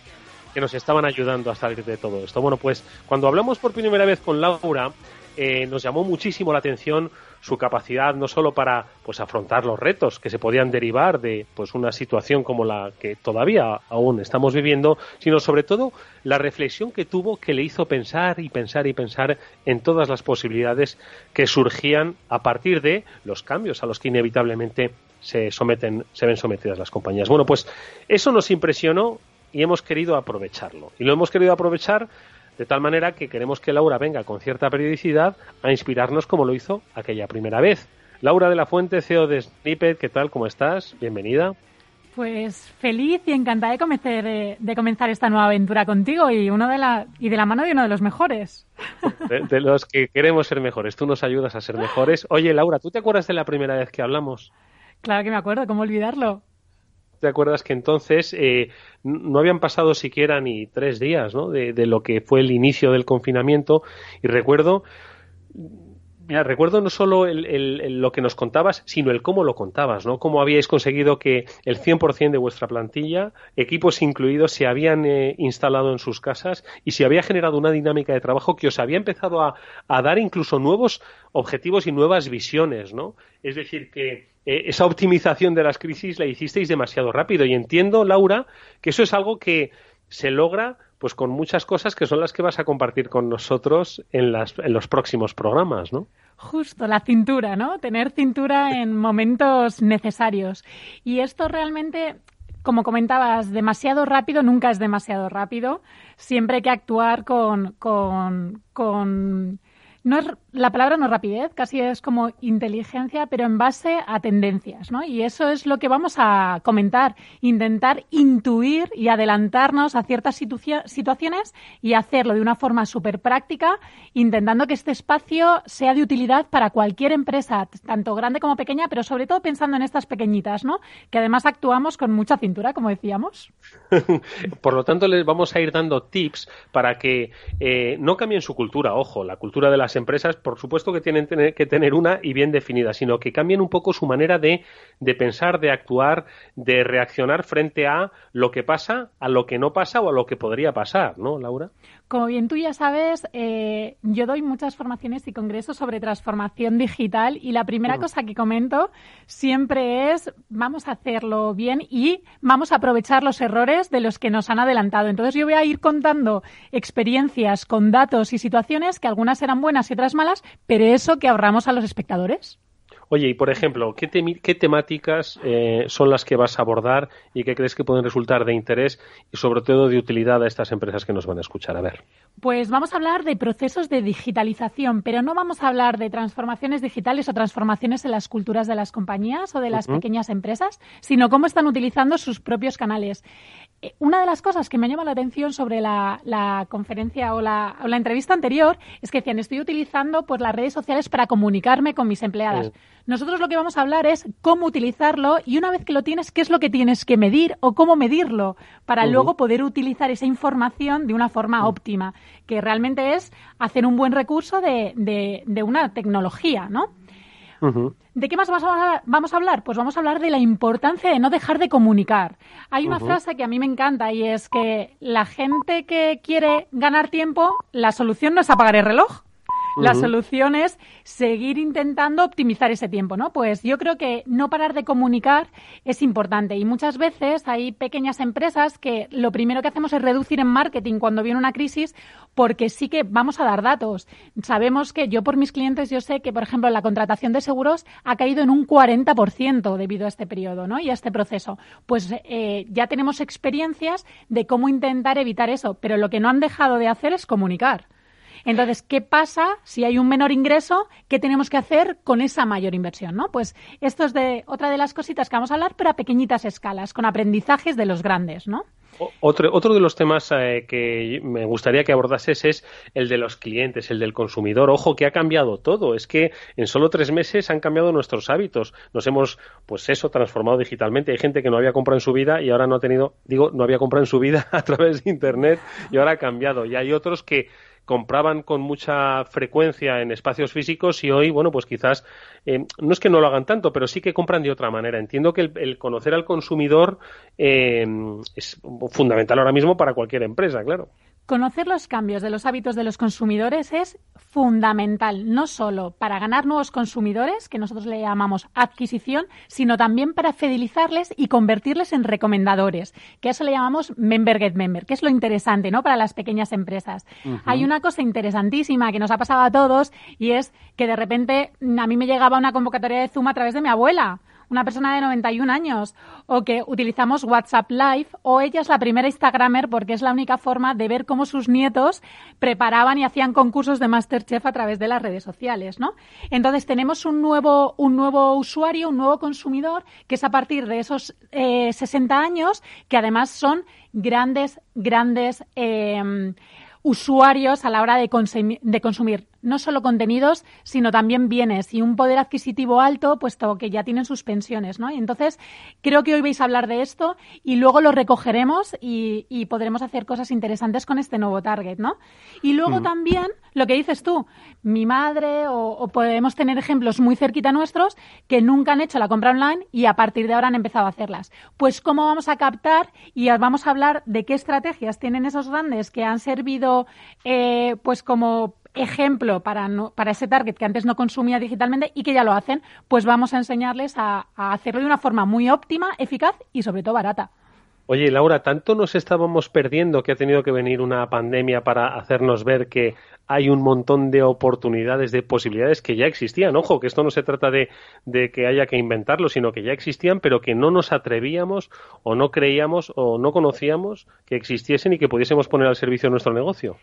que nos estaban ayudando a salir de todo esto. Bueno, pues cuando hablamos por primera vez con Laura, eh, nos llamó muchísimo la atención su capacidad no solo para pues afrontar los retos que se podían derivar de pues una situación como la que todavía aún estamos viviendo, sino sobre todo la reflexión que tuvo que le hizo pensar y pensar y pensar en todas las posibilidades que surgían a partir de los cambios a los que inevitablemente se someten, se ven sometidas las compañías. Bueno, pues eso nos impresionó y hemos querido aprovecharlo. Y lo hemos querido aprovechar de tal manera que queremos que Laura venga con cierta periodicidad a inspirarnos como lo hizo aquella primera vez. Laura de la Fuente, CEO de Snippet, ¿qué tal? ¿Cómo estás? Bienvenida. Pues feliz y encantada de comenzar, de comenzar esta nueva aventura contigo y, uno de la, y de la mano de uno de los mejores. De, los que queremos ser mejores. Tú nos ayudas a ser mejores. Oye, Laura, ¿tú te acuerdas de la primera vez que hablamos? Claro que me acuerdo, ¿cómo olvidarlo? ¿Te acuerdas que entonces eh, no habían pasado siquiera ni tres días ¿no? de, de, lo que fue el inicio del confinamiento? Y recuerdo Recuerdo no solo el, lo que nos contabas, sino el cómo lo contabas, ¿no? Cómo habíais conseguido que el 100% de vuestra plantilla, equipos incluidos, se habían eh, instalado en sus casas y se había generado una dinámica de trabajo que os había empezado a, dar incluso nuevos objetivos y nuevas visiones, ¿no? Es decir, que eh, esa optimización de las crisis la hicisteis demasiado rápido y entiendo, Laura, que eso es algo que se logra pues con muchas cosas que son las que vas a compartir con nosotros en, las, en los próximos programas, ¿no? Justo, la cintura, ¿no? Tener cintura en momentos necesarios. Y esto realmente, como comentabas, demasiado rápido nunca es demasiado rápido. Siempre hay que actuar con, con, con no es, la palabra no rapidez, casi es como inteligencia, pero en base a tendencias, ¿no? Y eso es lo que vamos a comentar, intentar intuir y adelantarnos a ciertas situaciones y hacerlo de una forma súper práctica, intentando que este espacio sea de utilidad para cualquier empresa, tanto grande como pequeña, pero sobre todo pensando en estas pequeñitas, ¿no? Que además actuamos con mucha cintura, como decíamos. Por lo tanto, les vamos a ir dando tips para que eh, no cambien su cultura, ojo, la cultura de las empresas, por supuesto que tienen que tener una y bien definida, sino que cambien un poco su manera de, de pensar, de actuar, de reaccionar frente a lo que pasa, a lo que no pasa o a lo que podría pasar, ¿no, Laura? Como bien tú ya sabes, eh, yo doy muchas formaciones y congresos sobre transformación digital y la primera mm. cosa que comento siempre es vamos a hacerlo bien y vamos a aprovechar los errores de los que nos han adelantado. Entonces yo voy a ir contando experiencias con datos y situaciones que algunas eran buenas y otras malas, pero eso que ahorramos a los espectadores. Oye, y por ejemplo, ¿qué, qué temáticas eh, son las que vas a abordar y qué crees que pueden resultar de interés y sobre todo de utilidad a estas empresas que nos van a escuchar? A ver. Pues vamos a hablar de procesos de digitalización, pero no vamos a hablar de transformaciones digitales o transformaciones en las culturas de las compañías o de las pequeñas empresas, sino cómo están utilizando sus propios canales. Eh, una de las cosas que me llama la atención sobre la, conferencia o la, entrevista anterior es que decían, estoy utilizando pues, las redes sociales para comunicarme con mis empleadas. Nosotros lo que vamos a hablar es cómo utilizarlo y una vez que lo tienes, qué es lo que tienes que medir o cómo medirlo para luego poder utilizar esa información de una forma óptima, que realmente es hacer un buen recurso de, de una tecnología, ¿no? ¿De qué más vamos a, hablar? Pues vamos a hablar de la importancia de no dejar de comunicar. Hay una frase que a mí me encanta y es que la gente que quiere ganar tiempo, la solución no es apagar el reloj, la solución es seguir intentando optimizar ese tiempo, ¿no? Pues yo creo que no parar de comunicar es importante y muchas veces hay pequeñas empresas que lo primero que hacemos es reducir en marketing cuando viene una crisis porque sí que vamos a dar datos. Sabemos que yo por mis clientes yo sé que, por ejemplo, la contratación de seguros ha caído en un 40% debido a este periodo, ¿no? Y a este proceso. Pues eh, ya tenemos experiencias de cómo intentar evitar eso, pero lo que no han dejado de hacer es comunicar. Entonces, ¿qué pasa si hay un menor ingreso? ¿Qué tenemos que hacer con esa mayor inversión? ¿no? Pues esto es de otra de las cositas que vamos a hablar, pero a pequeñitas escalas, con aprendizajes de los grandes, ¿no? Otro, otro de los temas eh, que me gustaría que abordases es el de los clientes, el del consumidor. Ojo, que ha cambiado todo. Es que en solo tres meses han cambiado nuestros hábitos. Nos hemos, pues eso, transformado digitalmente. Hay gente que no había comprado en su vida y ahora no ha tenido, digo, no había comprado en su vida a través de Internet y ahora ha cambiado. Y hay otros que compraban con mucha frecuencia en espacios físicos y hoy, bueno, pues quizás eh, no es que no lo hagan tanto, pero sí que compran de otra manera. Entiendo que el, conocer al consumidor eh, es fundamental ahora mismo para cualquier empresa, claro. Conocer los cambios de los hábitos de los consumidores es fundamental, no solo para ganar nuevos consumidores, que nosotros le llamamos adquisición, sino también para fidelizarles y convertirles en recomendadores, que eso le llamamos member get member, que es lo interesante, ¿no? Para las pequeñas empresas. Hay una cosa interesantísima que nos ha pasado a todos y es que de repente a mí me llegaba una convocatoria de Zoom a través de mi abuela una persona de 91 años, o que utilizamos WhatsApp Live, o ella es la primera Instagramer porque es la única forma de ver cómo sus nietos preparaban y hacían concursos de Masterchef a través de las redes sociales, ¿no? Entonces tenemos un nuevo, un nuevo usuario, un nuevo consumidor, que es a partir de esos 60 eh, años, que además son grandes, grandes eh, usuarios a la hora de, de consumir no solo contenidos, sino también bienes y un poder adquisitivo alto, puesto que ya tienen sus pensiones, ¿no? Y entonces, creo que hoy vais a hablar de esto y luego lo recogeremos y, podremos hacer cosas interesantes con este nuevo target, ¿no? Y luego mm. también, lo que dices tú, mi madre o, podemos tener ejemplos muy cerquita nuestros que nunca han hecho la compra online y a partir de ahora han empezado a hacerlas. Pues cómo vamos a captar y vamos a hablar de qué estrategias tienen esos grandes que han servido eh, pues como ejemplo para, para ese target que antes no consumía digitalmente y que ya lo hacen, pues vamos a enseñarles a, hacerlo de una forma muy óptima, eficaz y sobre todo barata. Oye, Laura, tanto nos estábamos perdiendo que ha tenido que venir una pandemia para hacernos ver que hay un montón de oportunidades, de posibilidades que ya existían. Ojo, que esto no se trata de, de, que haya que inventarlo, sino que ya existían, pero que no nos atrevíamos o no creíamos o no conocíamos que existiesen y que pudiésemos poner al servicio nuestro negocio.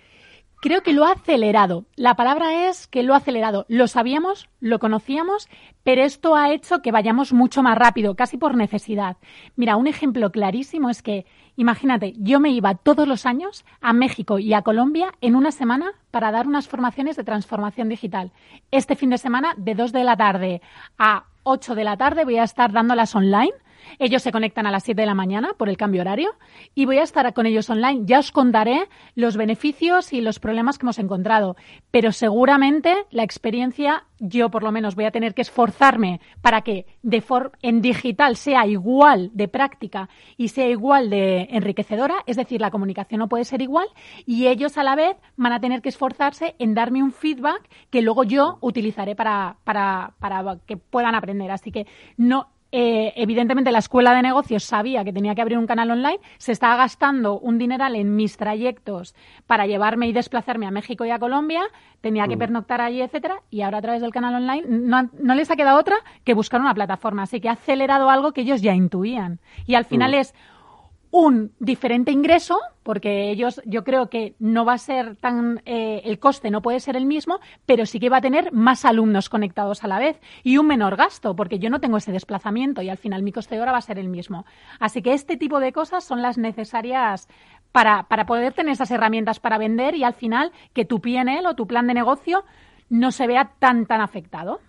Creo que lo ha acelerado. La palabra es que lo ha acelerado. Lo sabíamos, lo conocíamos, pero esto ha hecho que vayamos mucho más rápido, casi por necesidad. Mira, un ejemplo clarísimo es que, imagínate, yo me iba todos los años a México y a Colombia en una semana para dar unas formaciones de transformación digital. Este fin de semana, de 2 de la tarde a 8 de la tarde, voy a estar dándolas online ellos se conectan a las 7 de la mañana por el cambio horario y voy a estar con ellos online. Ya os contaré los beneficios y los problemas que hemos encontrado, pero seguramente la experiencia yo por lo menos voy a tener que esforzarme para que de en digital sea igual de práctica y sea igual de enriquecedora, es decir, la comunicación no puede ser igual y ellos a la vez van a tener que esforzarse en darme un feedback que luego yo utilizaré para, para, para que puedan aprender. Así que no eh, evidentemente la escuela de negocios sabía que tenía que abrir un canal online, se estaba gastando un dineral en mis trayectos para llevarme y desplazarme a México y a Colombia, tenía que mm. pernoctar allí, etcétera, y ahora a través del canal online no, les ha quedado otra que buscar una plataforma, así que ha acelerado algo que ellos ya intuían. Y al final mm. es un diferente ingreso, porque ellos, yo creo que no va a ser tan, eh, el coste no puede ser el mismo, pero sí que va a tener más alumnos conectados a la vez y un menor gasto, porque yo no tengo ese desplazamiento y al final mi coste de hora va a ser el mismo. Así que este tipo de cosas son las necesarias para, para poder tener esas herramientas para vender y al final que tu PNL o tu plan de negocio no se vea tan, tan afectado.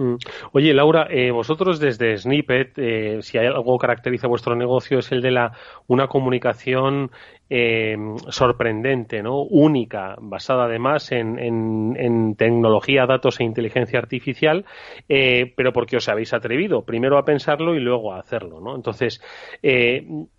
Mm. Oye, Laura, eh, vosotros desde Snippet, eh, si hay algo que caracteriza vuestro negocio es el de la una comunicación eh, sorprendente, ¿no? Única, basada además en, tecnología, datos e inteligencia artificial, pero porque os habéis atrevido primero a pensarlo y luego a hacerlo, ¿no? Entonces,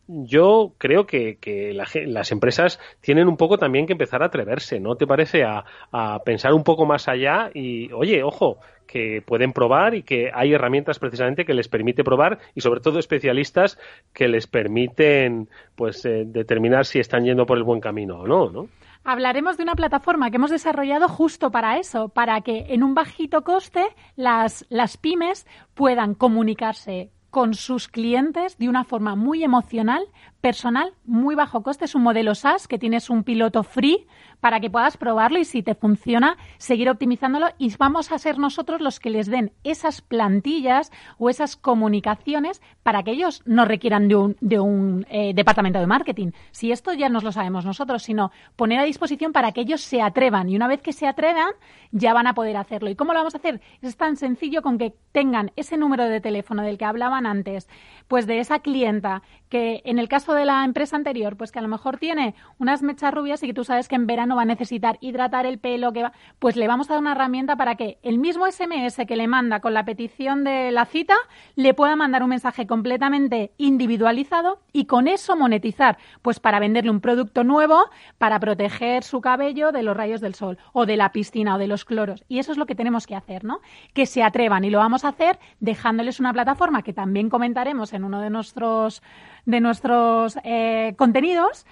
yo creo que, que las empresas tienen un poco también que empezar a atreverse, ¿no? ¿Te parece? A pensar un poco más allá y, oye, ojo, que pueden probar y que hay herramientas precisamente que les permite probar y sobre todo especialistas que les permiten pues eh, determinar si están yendo por el buen camino o no, ¿no? Hablaremos de una plataforma que hemos desarrollado justo para eso, para que en un bajito coste las, las pymes puedan comunicarse con sus clientes de una forma muy emocional, personal, muy bajo coste. Es un modelo SaaS que tienes un piloto free para que puedas probarlo y si te funciona, seguir optimizándolo y vamos a ser nosotros los que les den esas plantillas o esas comunicaciones para que ellos no requieran de un, de un eh, departamento de marketing. Si esto ya nos lo sabemos nosotros, sino poner a disposición para que ellos se atrevan y una vez que se atrevan ya van a poder hacerlo. ¿Y cómo lo vamos a hacer? Es tan sencillo con que tengan ese número de teléfono del que hablaban antes, pues de esa clienta que en el caso de la empresa anterior, pues que a lo mejor tiene unas mechas rubias y que tú sabes que en verano va a necesitar hidratar el pelo, que va, pues le vamos a dar una herramienta para que el mismo SMS que le manda con la petición de la cita le pueda mandar un mensaje completamente individualizado y con eso monetizar, pues para venderle un producto nuevo para proteger su cabello de los rayos del sol o de la piscina o de los cloros. Y eso es lo que tenemos que hacer, ¿no? Que se atrevan y lo vamos a hacer dejándoles una plataforma que también comentaremos en uno de nuestros de nuestros eh, contenidos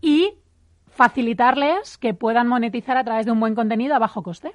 y facilitarles que puedan monetizar a través de un buen contenido a bajo coste.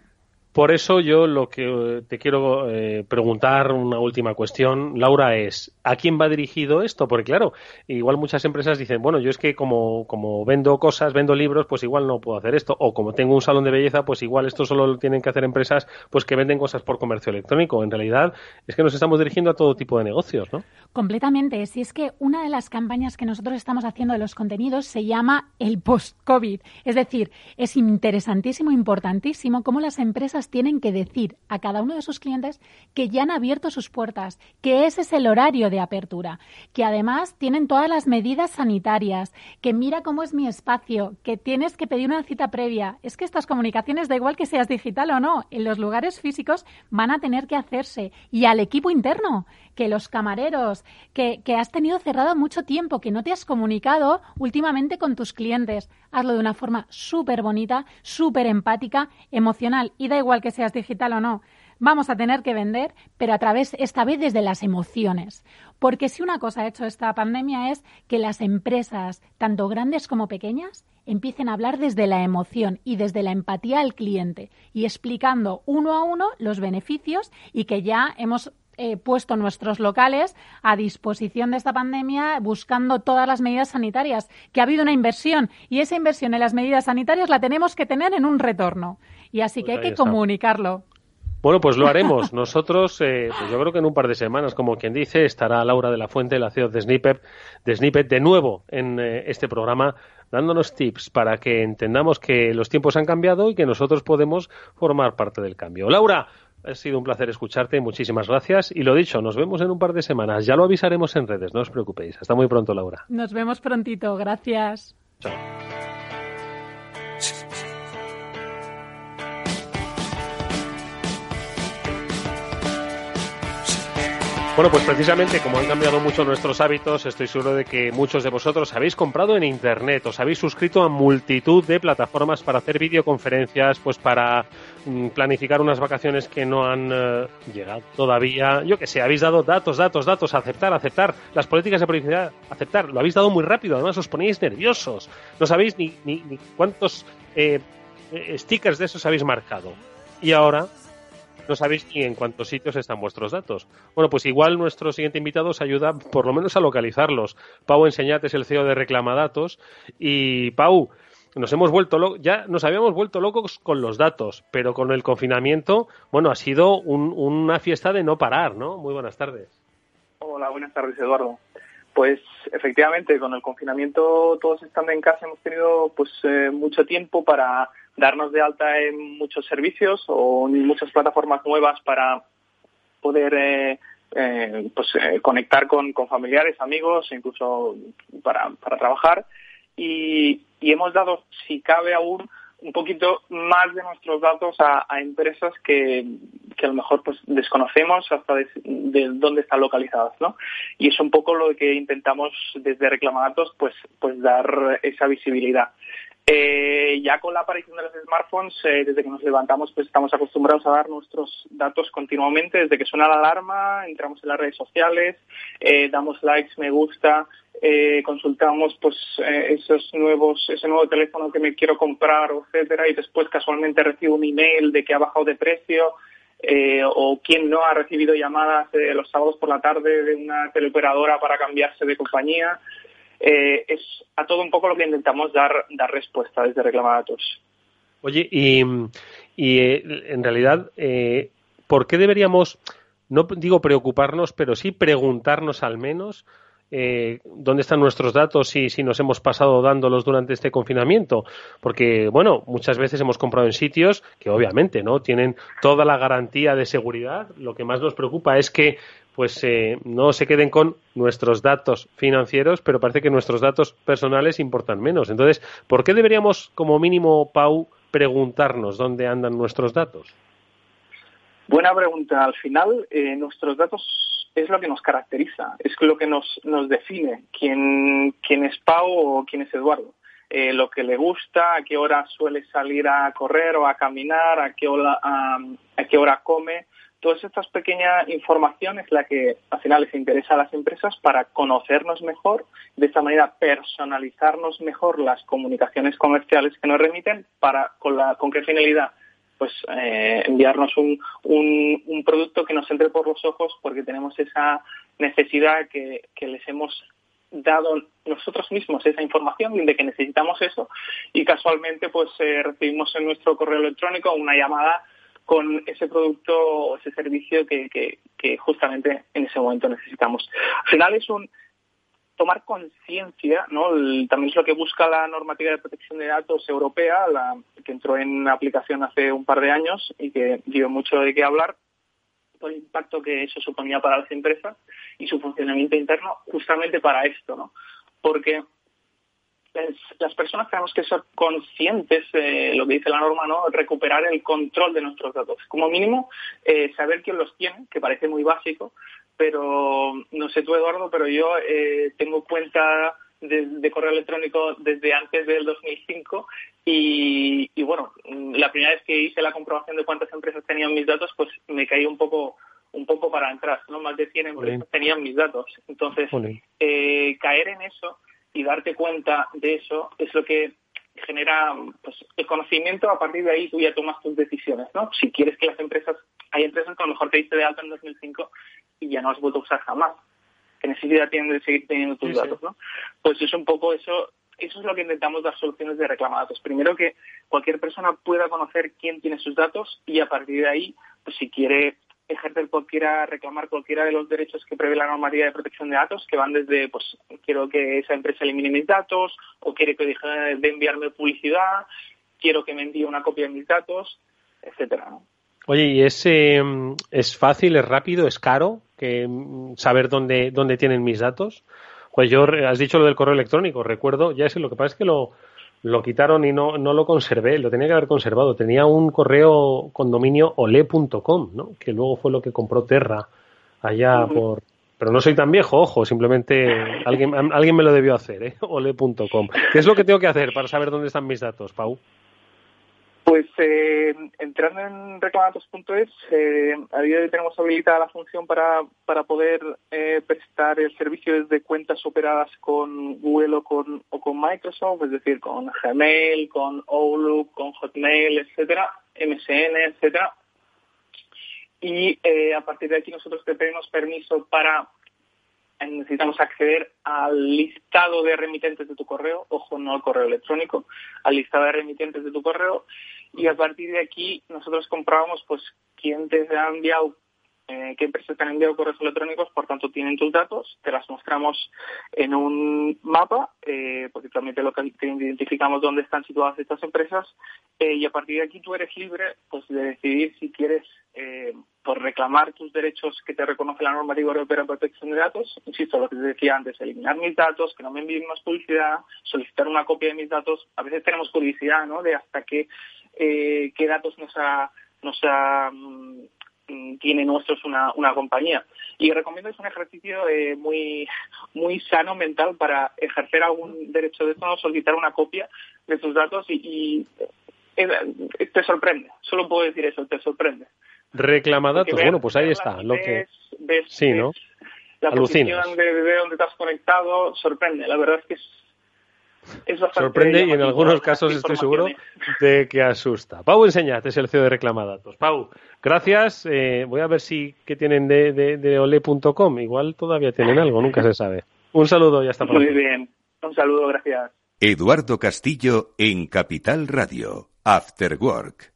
Por eso yo lo que eh, te quiero eh, preguntar, una última cuestión, Laura, es ¿a quién va dirigido esto? Porque claro, igual muchas empresas dicen, bueno, yo es que como, como vendo cosas, vendo libros, pues igual no puedo hacer esto. O como tengo un salón de belleza, pues igual esto solo lo tienen que hacer empresas pues que venden cosas por comercio electrónico. En realidad es que nos estamos dirigiendo a todo tipo de negocios, ¿no? Completamente. Si es que una de las campañas que nosotros estamos haciendo de los contenidos se llama el post-COVID. Es decir, es interesantísimo, importantísimo cómo las empresas tienen que decir a cada uno de sus clientes que ya han abierto sus puertas, que ese es el horario de apertura, que además tienen todas las medidas sanitarias, que mira cómo es mi espacio, que tienes que pedir una cita previa. Es que estas comunicaciones, da igual que seas digital o no, en los lugares físicos van a tener que hacerse. Y al equipo interno, que los camareros, que, que has tenido cerrado mucho tiempo, que no te has comunicado últimamente con tus clientes. Hazlo de una forma súper bonita, súper empática, emocional. Y da igual que seas digital o no, vamos a tener que vender, pero a través, esta vez desde las emociones. Porque si una cosa ha hecho esta pandemia es que las empresas, tanto grandes como pequeñas, empiecen a hablar desde la emoción y desde la empatía al cliente y explicando uno a uno los beneficios y que ya hemos eh, puesto nuestros locales a disposición de esta pandemia buscando todas las medidas sanitarias, que ha habido una inversión y esa inversión en las medidas sanitarias la tenemos que tener en un retorno. Y así que pues hay que comunicarlo. Bueno, pues lo haremos. Nosotros, eh, pues yo creo que en un par de semanas, como quien dice, estará Laura de la Fuente, la CEO de Snippet, de Snippet, de nuevo en eh, este programa, dándonos tips para que entendamos que los tiempos han cambiado y que nosotros podemos formar parte del cambio. Laura, ha sido un placer escucharte, muchísimas gracias. Y lo dicho, nos vemos en un par de semanas. Ya lo avisaremos en redes, no os preocupéis. Hasta muy pronto, Laura. Nos vemos prontito, gracias. Chao. Bueno, pues precisamente como han cambiado mucho nuestros hábitos, estoy seguro de que muchos de vosotros habéis comprado en Internet, os habéis suscrito a multitud de plataformas para hacer videoconferencias, pues para mm, planificar unas vacaciones que no han eh, llegado todavía. Yo que sé, habéis dado datos, datos, datos, aceptar, aceptar. Las políticas de publicidad, aceptar. Lo habéis dado muy rápido, además os poníais nerviosos. No sabéis ni, ni, ni cuántos eh, eh, stickers de esos habéis marcado. Y ahora no sabéis ni en cuántos sitios están vuestros datos. Bueno, pues igual nuestro siguiente invitado os ayuda por lo menos a localizarlos. Pau Enseñate es el CEO de Reclamadatos y Pau, nos hemos vuelto ya nos habíamos vuelto locos con los datos, pero con el confinamiento, bueno, ha sido una fiesta de no parar, ¿no? Muy buenas tardes. Hola, buenas tardes, Eduardo. Pues efectivamente, con el confinamiento todos estando en casa hemos tenido pues eh, mucho tiempo para darnos de alta en muchos servicios o en muchas plataformas nuevas para poder eh, eh, pues, conectar con, familiares, amigos, incluso para, para trabajar. Y, y hemos dado, si cabe aún, un poquito más de nuestros datos a, empresas que, que, a lo mejor pues desconocemos hasta de, dónde están localizadas, ¿no? Y es un poco lo que intentamos desde Reclamadatos pues pues dar esa visibilidad. Eh, ya con la aparición de los smartphones, eh, desde que nos levantamos, pues estamos acostumbrados a dar nuestros datos continuamente. Desde que suena la alarma, entramos en las redes sociales, eh, damos likes, me gusta, eh, consultamos pues esos nuevos ese nuevo teléfono que me quiero comprar etcétera y después casualmente recibo un email de que ha bajado de precio o quien no ha recibido llamadas los sábados por la tarde de una teleoperadora para cambiarse de compañía es a todo un poco lo que intentamos dar dar respuesta desde Reclamadatos. Oye y, y en realidad ¿por qué deberíamos no digo preocuparnos pero sí preguntarnos al menos eh, dónde están nuestros datos y si nos hemos pasado dándolos durante este confinamiento. Porque, bueno, muchas veces hemos comprado en sitios que obviamente no tienen toda la garantía de seguridad. Lo que más nos preocupa es que pues eh, no se queden con nuestros datos financieros, pero parece que nuestros datos personales importan menos. Entonces, ¿por qué deberíamos, como mínimo, Pau, preguntarnos dónde andan nuestros datos? Buena pregunta. Al final, eh, nuestros datos es lo que nos caracteriza, es lo que nos, nos define quién, quién es Pau o quién es Eduardo. Eh, lo que le gusta, a qué hora suele salir a correr o a caminar, a qué hora, a, qué hora come. Todas estas pequeñas informaciones la que al final les interesa a las empresas para conocernos mejor, de esta manera personalizarnos mejor las comunicaciones comerciales que nos remiten, para con, la, con qué finalidad pues eh, enviarnos un, un, producto que nos entre por los ojos porque tenemos esa necesidad que, les hemos dado nosotros mismos esa información de que necesitamos eso y casualmente pues eh, recibimos en nuestro correo electrónico una llamada con ese producto o ese servicio que, que, que justamente en ese momento necesitamos. Al final es un tomar conciencia, ¿no? también es lo que busca la normativa de protección de datos europea, la, que entró en aplicación hace un par de años y que dio mucho de qué hablar por el impacto que eso suponía para las empresas y su funcionamiento interno, justamente para esto, ¿no? Porque las personas tenemos que ser conscientes de lo que dice la norma, ¿no? Recuperar el control de nuestros datos. Como mínimo, eh, saber quién los tiene, que parece muy básico, pero no sé tú, Eduardo, pero yo eh, tengo cuenta de, correo electrónico desde antes del 2005 y, y, bueno, la primera vez que hice la comprobación de cuántas empresas tenían mis datos, pues me caí un poco un poco para atrás, ¿no? Más de 100 empresas tenían mis datos. Entonces, eh, caer en eso y darte cuenta de eso es lo que genera pues, el conocimiento, a partir de ahí tú ya tomas tus decisiones, ¿no? Si quieres que las empresas, hay empresas que a lo mejor te diste de alta en 2005 y ya no has vuelto a usar jamás. ¿Qué necesidad tienen de seguir teniendo tus datos, no? Pues es un poco eso, eso es lo que intentamos dar soluciones de reclamados. Primero que cualquier persona pueda conocer quién tiene sus datos y a partir de ahí, pues si quiere ejercer cualquiera, reclamar cualquiera de los derechos que prevé la normativa de protección de datos, que van desde, pues, quiero que esa empresa elimine mis datos, o quiere que deje de enviarme publicidad, quiero que me envíe una copia de mis datos, etcétera. Oye, ¿y es, eh, es fácil, es rápido, es caro que mm, saber dónde, dónde tienen mis datos? Pues yo, has dicho lo del correo electrónico, recuerdo, ya sé, lo que pasa es que lo, lo quitaron y no, no lo conservé, lo tenía que haber conservado. Tenía un correo con dominio ole.com, ¿no? que luego fue lo que compró Terra allá por... Pero no soy tan viejo, ojo, simplemente alguien, alguien me lo debió hacer, ¿eh? ole.com. ¿Qué es lo que tengo que hacer para saber dónde están mis datos, Pau? Pues eh, entrando en reclamatos.es, eh, a día de hoy tenemos habilitada la función para, para poder eh, prestar el servicio desde cuentas operadas con Google o con, o con Microsoft, es decir, con Gmail, con Outlook, con Hotmail, etcétera, MSN, etcétera. y eh, a partir de aquí nosotros te pedimos permiso para necesitamos acceder al listado de remitentes de tu correo, ojo, no al correo electrónico, al listado de remitentes de tu correo y a partir de aquí nosotros comprobamos pues quién te ha enviado eh, qué empresas te han enviado correos electrónicos, por tanto tienen tus datos, te las mostramos en un mapa, eh, porque también te, te, identificamos dónde están situadas estas empresas, eh, y a partir de aquí tú eres libre pues de decidir si quieres por reclamar tus derechos que te reconoce la normativa europea de protección de datos, insisto, lo que te decía antes, eliminar mis datos, que no me envíen más publicidad, solicitar una copia de mis datos, a veces tenemos curiosidad, ¿no?, de hasta qué, qué datos nos ha nos ha Mm, tiene nuestros una, una compañía. Y recomiendo es un ejercicio eh, muy, muy sano mental para ejercer algún derecho de esto, solicitar una copia de tus datos y, eh, te sorprende. Solo puedo decir eso, te sorprende. Reclamadatos, bueno, pues ahí está. Lo que... sí, ¿no? La posición de, de, donde te has conectado sorprende. La verdad es que es Sorprende y en algunos casos estoy seguro de que asusta. Pau Enseñat es el CEO de Reclamadatos. Pau, gracias. Eh, voy a ver si qué tienen de, de, ole.com. Igual todavía tienen algo, nunca se sabe. Un saludo y hasta pronto. Muy bien. Un saludo, gracias. Eduardo Castillo en Capital Radio. After Work.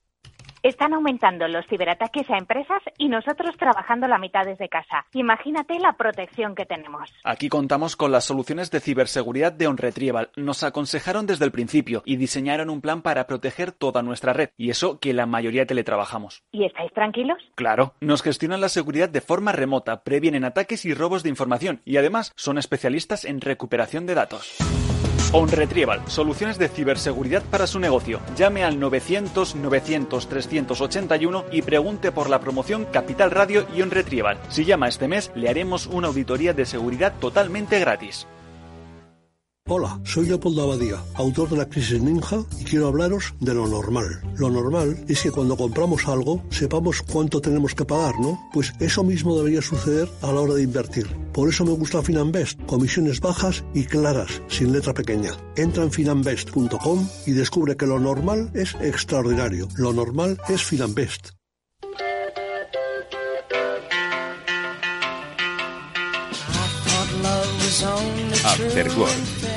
Están aumentando los ciberataques a empresas y nosotros trabajando la mitad desde casa. Imagínate la protección que tenemos. Aquí contamos con las soluciones de ciberseguridad de OnRetrieval. Nos aconsejaron desde el principio y diseñaron un plan para proteger toda nuestra red. Y eso que la mayoría teletrabajamos. ¿Y estáis tranquilos? Claro. Nos gestionan la seguridad de forma remota, previenen ataques y robos de información y además son especialistas en recuperación de datos. OnRetrieval, soluciones de ciberseguridad para su negocio. Llame al 900 900 381 y pregunte por la promoción Capital Radio y OnRetrieval. Si llama este mes, le haremos una auditoría de seguridad totalmente gratis. Hola, soy Leopoldo Abadía, autor de La Crisis Ninja, y quiero hablaros de lo normal. Lo normal es que cuando compramos algo sepamos cuánto tenemos que pagar, ¿no? Pues eso mismo debería suceder a la hora de invertir. Por eso me gusta Finanbest, comisiones bajas y claras, sin letra pequeña. Entra en finanbest.com y descubre que lo normal es extraordinario. Lo normal es Finanbest. After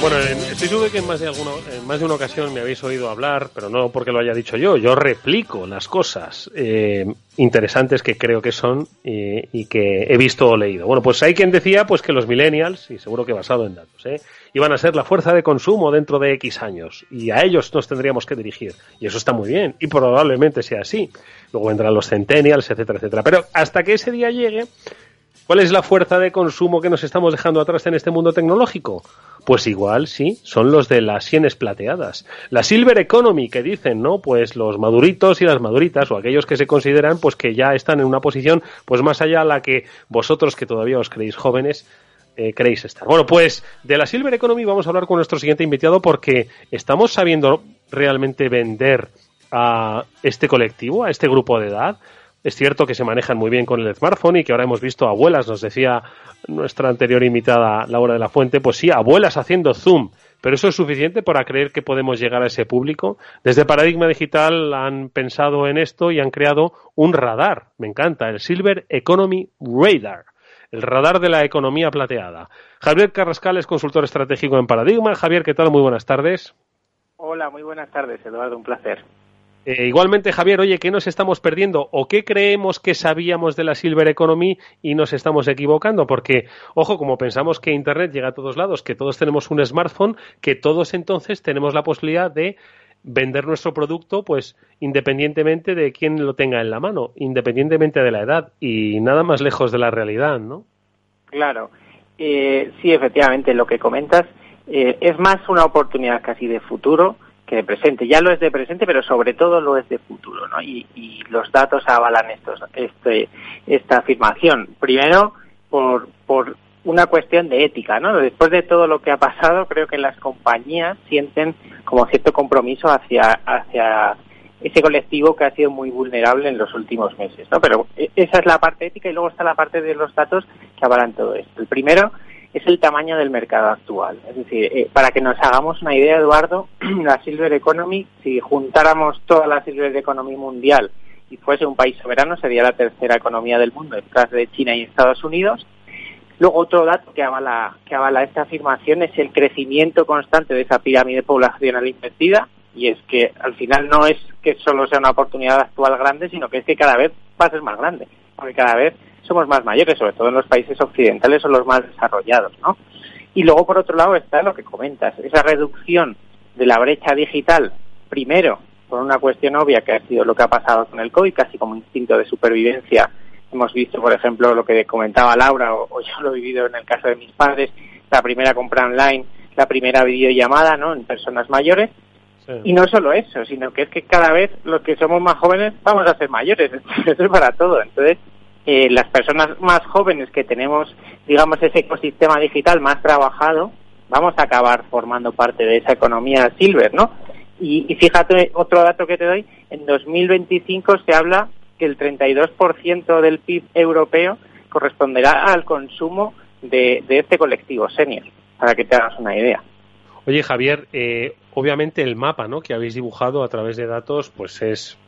Bueno, estoy seguro que en más, de alguna, en más de una ocasión me habéis oído hablar, pero no porque lo haya dicho yo, yo replico las cosas eh, interesantes que creo que son y, que he visto o leído. Bueno, pues hay quien decía pues que los millennials, y seguro que basado en datos, ¿eh? iban a ser la fuerza de consumo dentro de X años y a ellos nos tendríamos que dirigir. Y eso está muy bien y probablemente sea así. Luego vendrán los centennials, etcétera, etcétera. Pero hasta que ese día llegue, ¿cuál es la fuerza de consumo que nos estamos dejando atrás en este mundo tecnológico? Pues igual, sí, son los de las sienes plateadas. La Silver Economy, que dicen, ¿no? Pues los maduritos y las maduritas, o aquellos que se consideran, pues que ya están en una posición, pues más allá a la que vosotros, que todavía os creéis jóvenes, eh, creéis estar. Bueno, pues de la Silver Economy vamos a hablar con nuestro siguiente invitado porque estamos sabiendo realmente vender a este colectivo, a este grupo de edad. Es cierto que se manejan muy bien con el smartphone y que ahora hemos visto abuelas, nos decía nuestra anterior invitada Laura de la Fuente, pues sí, abuelas haciendo zoom, pero eso es suficiente para creer que podemos llegar a ese público. Desde Paradigma Digital han pensado en esto y han creado un radar, me encanta, el Silver Economy Radar, el radar de la economía plateada. Javier Carrascal es consultor estratégico en Paradigma. Javier, ¿qué tal? Muy buenas tardes. Hola, muy buenas tardes, Eduardo, un placer. Eh, igualmente, Javier, oye, ¿qué nos estamos perdiendo? ¿O qué creemos que sabíamos de la Silver Economy y nos estamos equivocando? Porque, ojo, como pensamos que Internet llega a todos lados, que todos tenemos un smartphone, que todos entonces tenemos la posibilidad de vender nuestro producto, pues independientemente de quién lo tenga en la mano, independientemente de la edad y nada más lejos de la realidad, ¿no? Claro, eh, sí, efectivamente, lo que comentas eh, es más una oportunidad casi de futuro de presente. Ya lo es de presente, pero sobre todo lo es de futuro, ¿no? Y, los datos avalan estos, este, esta afirmación. Primero, por, por una cuestión de ética, ¿no? Después de todo lo que ha pasado, creo que las compañías sienten como cierto compromiso hacia, hacia ese colectivo que ha sido muy vulnerable en los últimos meses, ¿no? Pero e, esa es la parte ética y luego está la parte de los datos que avalan todo esto. El primero es el tamaño del mercado actual. Es decir, eh, para que nos hagamos una idea, Eduardo, la Silver Economy, si juntáramos toda la Silver Economy mundial y fuese un país soberano, sería la tercera economía del mundo, detrás de China y Estados Unidos. Luego, otro dato que avala, que avala esta afirmación es el crecimiento constante de esa pirámide poblacional invertida, y es que al final no es que solo sea una oportunidad actual grande, sino que es que cada vez va a ser más grande, porque cada vez somos más mayores, sobre todo en los países occidentales son los más desarrollados, ¿no? Y luego, por otro lado, está lo que comentas, esa reducción de la brecha digital, primero, por una cuestión obvia que ha sido lo que ha pasado con el COVID, casi como instinto de supervivencia. Hemos visto, por ejemplo, lo que comentaba Laura, o, yo lo he vivido en el caso de mis padres, la primera compra online, la primera videollamada, ¿no?, en personas mayores, y no solo eso, sino que es que cada vez los que somos más jóvenes vamos a ser mayores. Eso es para todo. Entonces, eh, las personas más jóvenes que tenemos, digamos, ese ecosistema digital más trabajado, vamos a acabar formando parte de esa economía silver, ¿no? Y, fíjate, otro dato que te doy, en 2025 se habla que el 32% del PIB europeo corresponderá al consumo de, de este colectivo senior, para que te hagas una idea. Oye, Javier, eh, obviamente el mapa ¿no? que habéis dibujado a través de datos pues es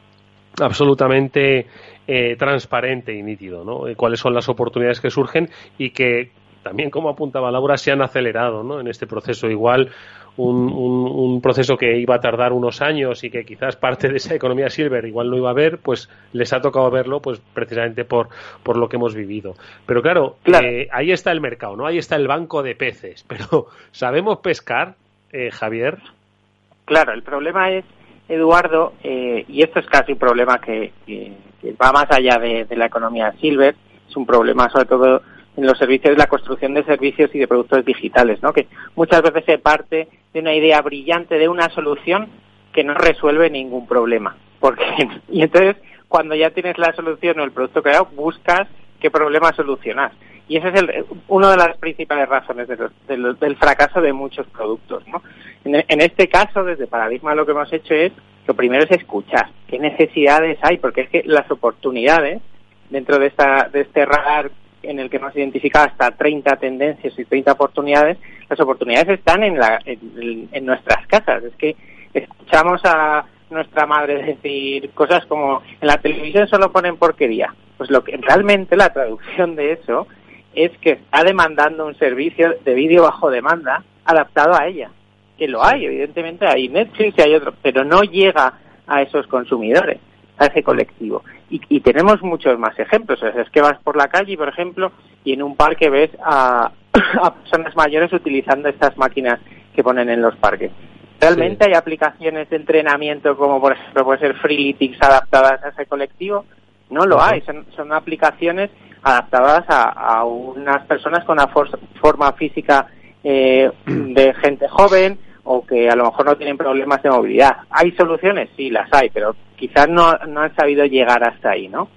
absolutamente eh, transparente y nítido, ¿no? Eh, cuáles son las oportunidades que surgen y que también, como apuntaba Laura, se han acelerado ¿no? en este proceso. Igual un, un, proceso que iba a tardar unos años y que quizás parte de esa economía silver igual no iba a ver, pues les ha tocado verlo pues precisamente por, por lo que hemos vivido. Pero claro, Eh, ahí está el mercado, ¿no? Ahí está el banco de peces. Pero ¿sabemos pescar, eh, Javier? Claro, el problema es Eduardo, eh, y esto es casi un problema que, va más allá de, la economía silver, es un problema sobre todo en los servicios, la construcción de servicios y de productos digitales, ¿no? Que muchas veces se parte de una idea brillante de una solución que no resuelve ningún problema. Porque, y entonces, cuando ya tienes la solución o el producto creado, buscas qué problema solucionar. Y esa es el, una de las principales razones del fracaso de muchos productos. ¿no? En, este caso, desde Paradigma lo que hemos hecho es, lo primero es escuchar qué necesidades hay, porque es que las oportunidades dentro de, esta, de este radar en el que hemos identificado hasta 30 tendencias y 30 oportunidades, las oportunidades están en, la, en nuestras casas. Es que escuchamos a nuestra madre decir cosas como en la televisión solo ponen porquería. Pues lo que realmente la traducción de eso es que está demandando un servicio de vídeo bajo demanda adaptado a ella. Que lo hay, evidentemente hay Netflix y hay otro, pero no llega a esos consumidores, a ese colectivo. Y, tenemos muchos más ejemplos. es que vas por la calle, por ejemplo, y en un parque ves a, personas mayores utilizando estas máquinas que ponen en los parques. ¿Realmente hay aplicaciones de entrenamiento como por ejemplo puede ser Freeletics adaptadas a ese colectivo? No lo hay, son, son aplicaciones adaptadas a, unas personas con una forma física eh, de gente joven o que a lo mejor no tienen problemas de movilidad. ¿Hay soluciones? Sí, las hay, pero quizás no, no han sabido llegar hasta ahí, ¿no?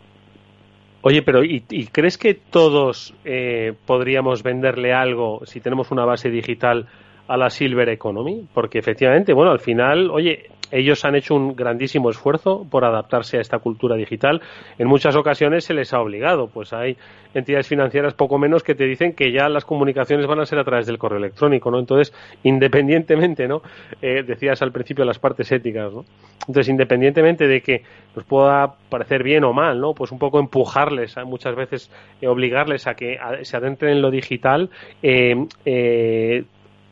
Oye, pero ¿y, crees que todos eh, podríamos venderle algo si tenemos una base digital a la Silver Economy? Porque efectivamente, bueno, al final, oye, ellos han hecho un grandísimo esfuerzo por adaptarse a esta cultura digital. En muchas ocasiones se les ha obligado, pues hay entidades financieras poco menos que te dicen que ya las comunicaciones van a ser a través del correo electrónico, ¿no? Entonces, independientemente, ¿no? Eh, decías al principio las partes éticas, ¿no? Entonces, independientemente de que nos pueda parecer bien o mal, ¿no? Pues un poco empujarles, muchas veces eh, obligarles a que se adentren en lo digital, eh,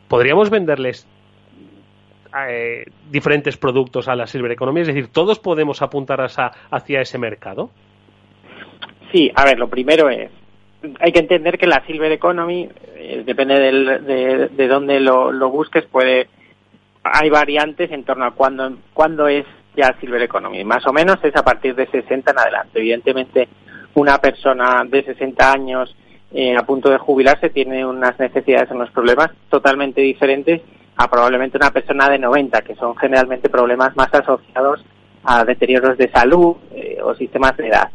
podríamos venderles eh, diferentes productos a la Silver Economy? Es decir, ¿todos podemos apuntar hacia ese mercado? Sí, a ver, lo primero es, hay que entender que la Silver Economy, eh, depende de, de dónde lo, busques, puede hay variantes en torno a cuándo, cuándo es ya Silver Economy. Más o menos es a partir de 60 en adelante. Evidentemente, una persona de 60 años eh, a punto de jubilarse tiene unas necesidades, unos problemas totalmente diferentes a probablemente una persona de 90, que son generalmente problemas más asociados a deterioros de salud eh, o sistemas de edad.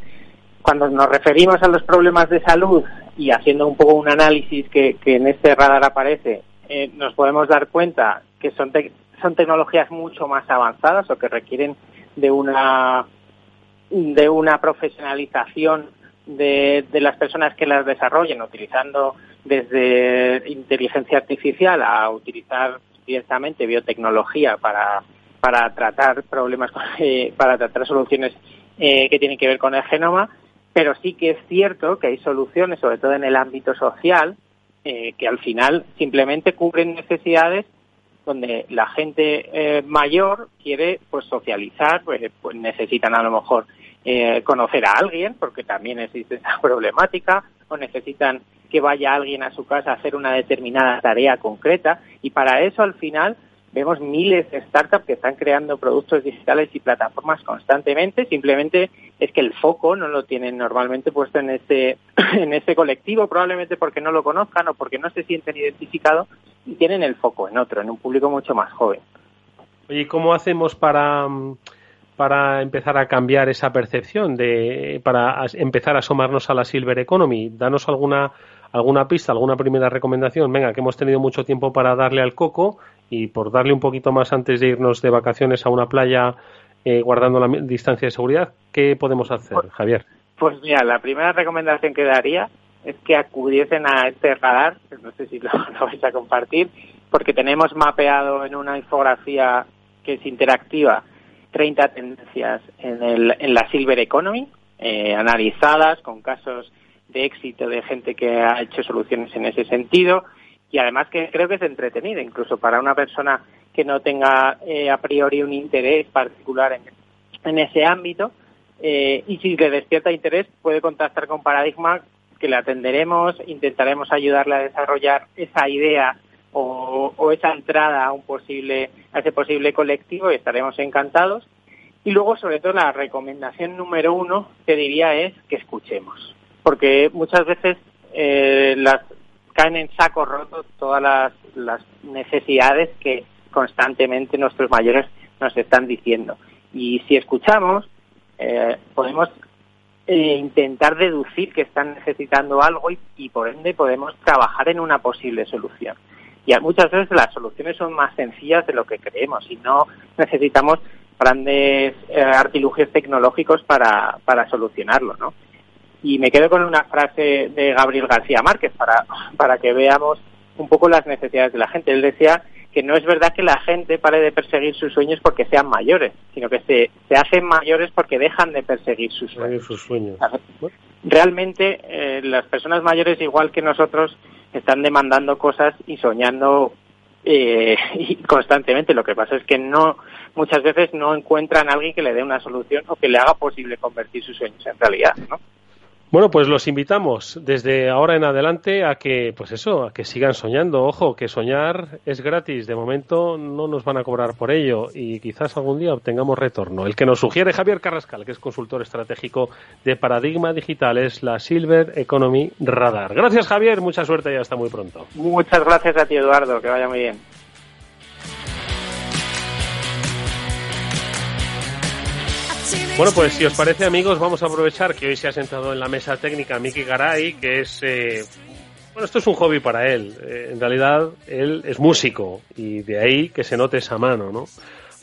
Cuando nos referimos a los problemas de salud y haciendo un poco un análisis que, en este radar aparece, eh, nos podemos dar cuenta que son, son tecnologías mucho más avanzadas o que requieren de una, de una profesionalización de, de las personas que las desarrollen, utilizando desde inteligencia artificial a utilizar directamente biotecnología para, para tratar problemas, eh, para tratar soluciones eh, que tienen que ver con el genoma, pero sí que es cierto que hay soluciones, sobre todo en el ámbito social, eh, que al final simplemente cubren necesidades donde la gente mayor quiere pues socializar, pues, pues, necesitan a lo mejor conocer a alguien, porque también existe esa problemática, o necesitan que vaya alguien a su casa a hacer una determinada tarea concreta y para eso al final vemos miles de startups que están creando productos digitales y plataformas constantemente, simplemente es que el foco no lo tienen normalmente puesto en este en este colectivo, probablemente porque no lo conozcan o porque no se sienten identificados y tienen el foco en otro, en un público mucho más joven. ¿y cómo hacemos para para empezar a cambiar esa percepción de para empezar a asomarnos a la silver economy? Danos alguna alguna pista, alguna primera recomendación. Venga, que hemos tenido mucho tiempo para darle al coco y por darle un poquito más antes de irnos de vacaciones a una playa eh, guardando la distancia de seguridad, ¿qué podemos hacer, pues, Javier? Pues mira, la primera recomendación que daría es que acudiesen a este radar, no sé si lo, vais a compartir, porque tenemos mapeado en una infografía que es interactiva 30 tendencias en, el, en la Silver Economy, eh, analizadas con casos de éxito de gente que ha hecho soluciones en ese sentido y además que creo que es entretenido, incluso para una persona que no tenga eh, a priori un interés particular en, ese ámbito eh, y si le despierta interés puede contactar con Paradigma que le atenderemos, intentaremos ayudarle a desarrollar esa idea o, o, esa entrada a un posible a ese posible colectivo y estaremos encantados. Y luego, sobre todo, la recomendación número uno que diría es que escuchemos porque muchas veces eh, las caen en saco roto todas las, necesidades que constantemente nuestros mayores nos están diciendo. Y si escuchamos, eh, podemos eh, intentar deducir que están necesitando algo y, por ende podemos trabajar en una posible solución. Y muchas veces las soluciones son más sencillas de lo que creemos y no necesitamos grandes artilugios tecnológicos para, para solucionarlo, ¿no? Y me quedo con una frase de Gabriel García Márquez para, para que veamos un poco las necesidades de la gente. Él decía que no es verdad que la gente pare de perseguir sus sueños porque sean mayores, sino que se, se hacen mayores porque dejan de perseguir sus sueños. Realmente eh, las personas mayores, igual que nosotros, están demandando cosas y soñando eh, constantemente. Lo que pasa es que no muchas veces no encuentran a alguien que le dé una solución o que le haga posible convertir sus sueños en realidad. ¿no? Bueno, pues los invitamos desde ahora en adelante a que, pues eso, a que sigan soñando. Ojo, que soñar es gratis. De momento no nos van a cobrar por ello y quizás algún día obtengamos retorno. El que nos sugiere Javier Carrascal, que es consultor estratégico de Paradigma Digital, es la Silver Economy Radar. Gracias, Javier. Mucha suerte y hasta muy pronto. Muchas gracias a ti, Eduardo. Que vaya muy bien. Bueno, pues si os parece, amigos, vamos a aprovechar que hoy se ha sentado en la mesa técnica Miki Garay, que es. Eh, bueno, esto es un hobby para él. Eh, en realidad, él es músico y de ahí que se note esa mano, ¿no?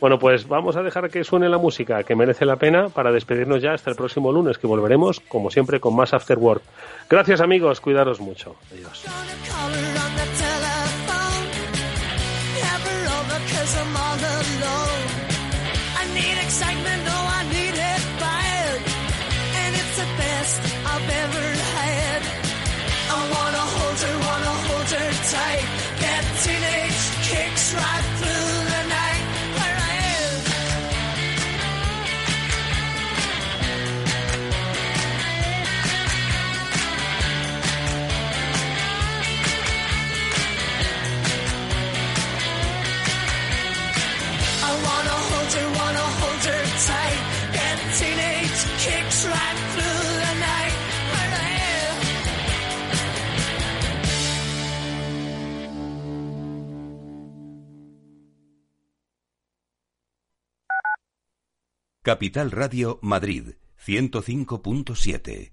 Bueno, pues vamos a dejar que suene la música que merece la pena para despedirnos ya hasta el próximo lunes, que volveremos, como siempre, con más After Work. Gracias, amigos. Cuidaros mucho. Adiós. play. Get teenage kicks right Capital Radio Madrid 105.7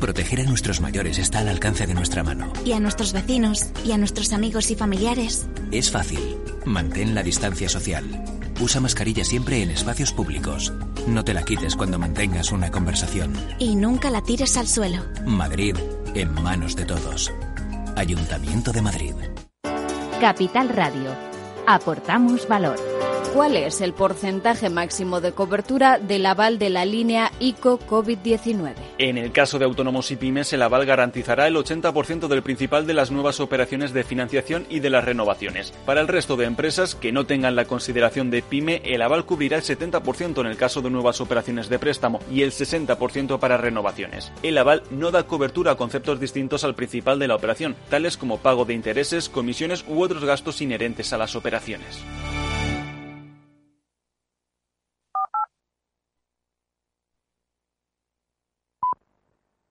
Proteger a nuestros mayores está al alcance de nuestra mano. Y a nuestros vecinos, y a nuestros amigos y familiares. Es fácil. Mantén la distancia social. Usa mascarilla siempre en espacios públicos. No te la quites cuando mantengas una conversación. Y nunca la tires al suelo. Madrid, en manos de todos. Ayuntamiento de Madrid. Capital Radio. Aportamos valor. ¿Cuál es el porcentaje máximo de cobertura del aval de la línea ICO COVID-19? En el caso de autónomos y pymes, el aval garantizará el 80% del principal de las nuevas operaciones de financiación y de las renovaciones. Para el resto de empresas que no tengan la consideración de pyme, el aval cubrirá el 70% en el caso de nuevas operaciones de préstamo y el 60% para renovaciones. El aval no da cobertura a conceptos distintos al principal de la operación, tales como pago de intereses, comisiones u otros gastos inherentes a las operaciones.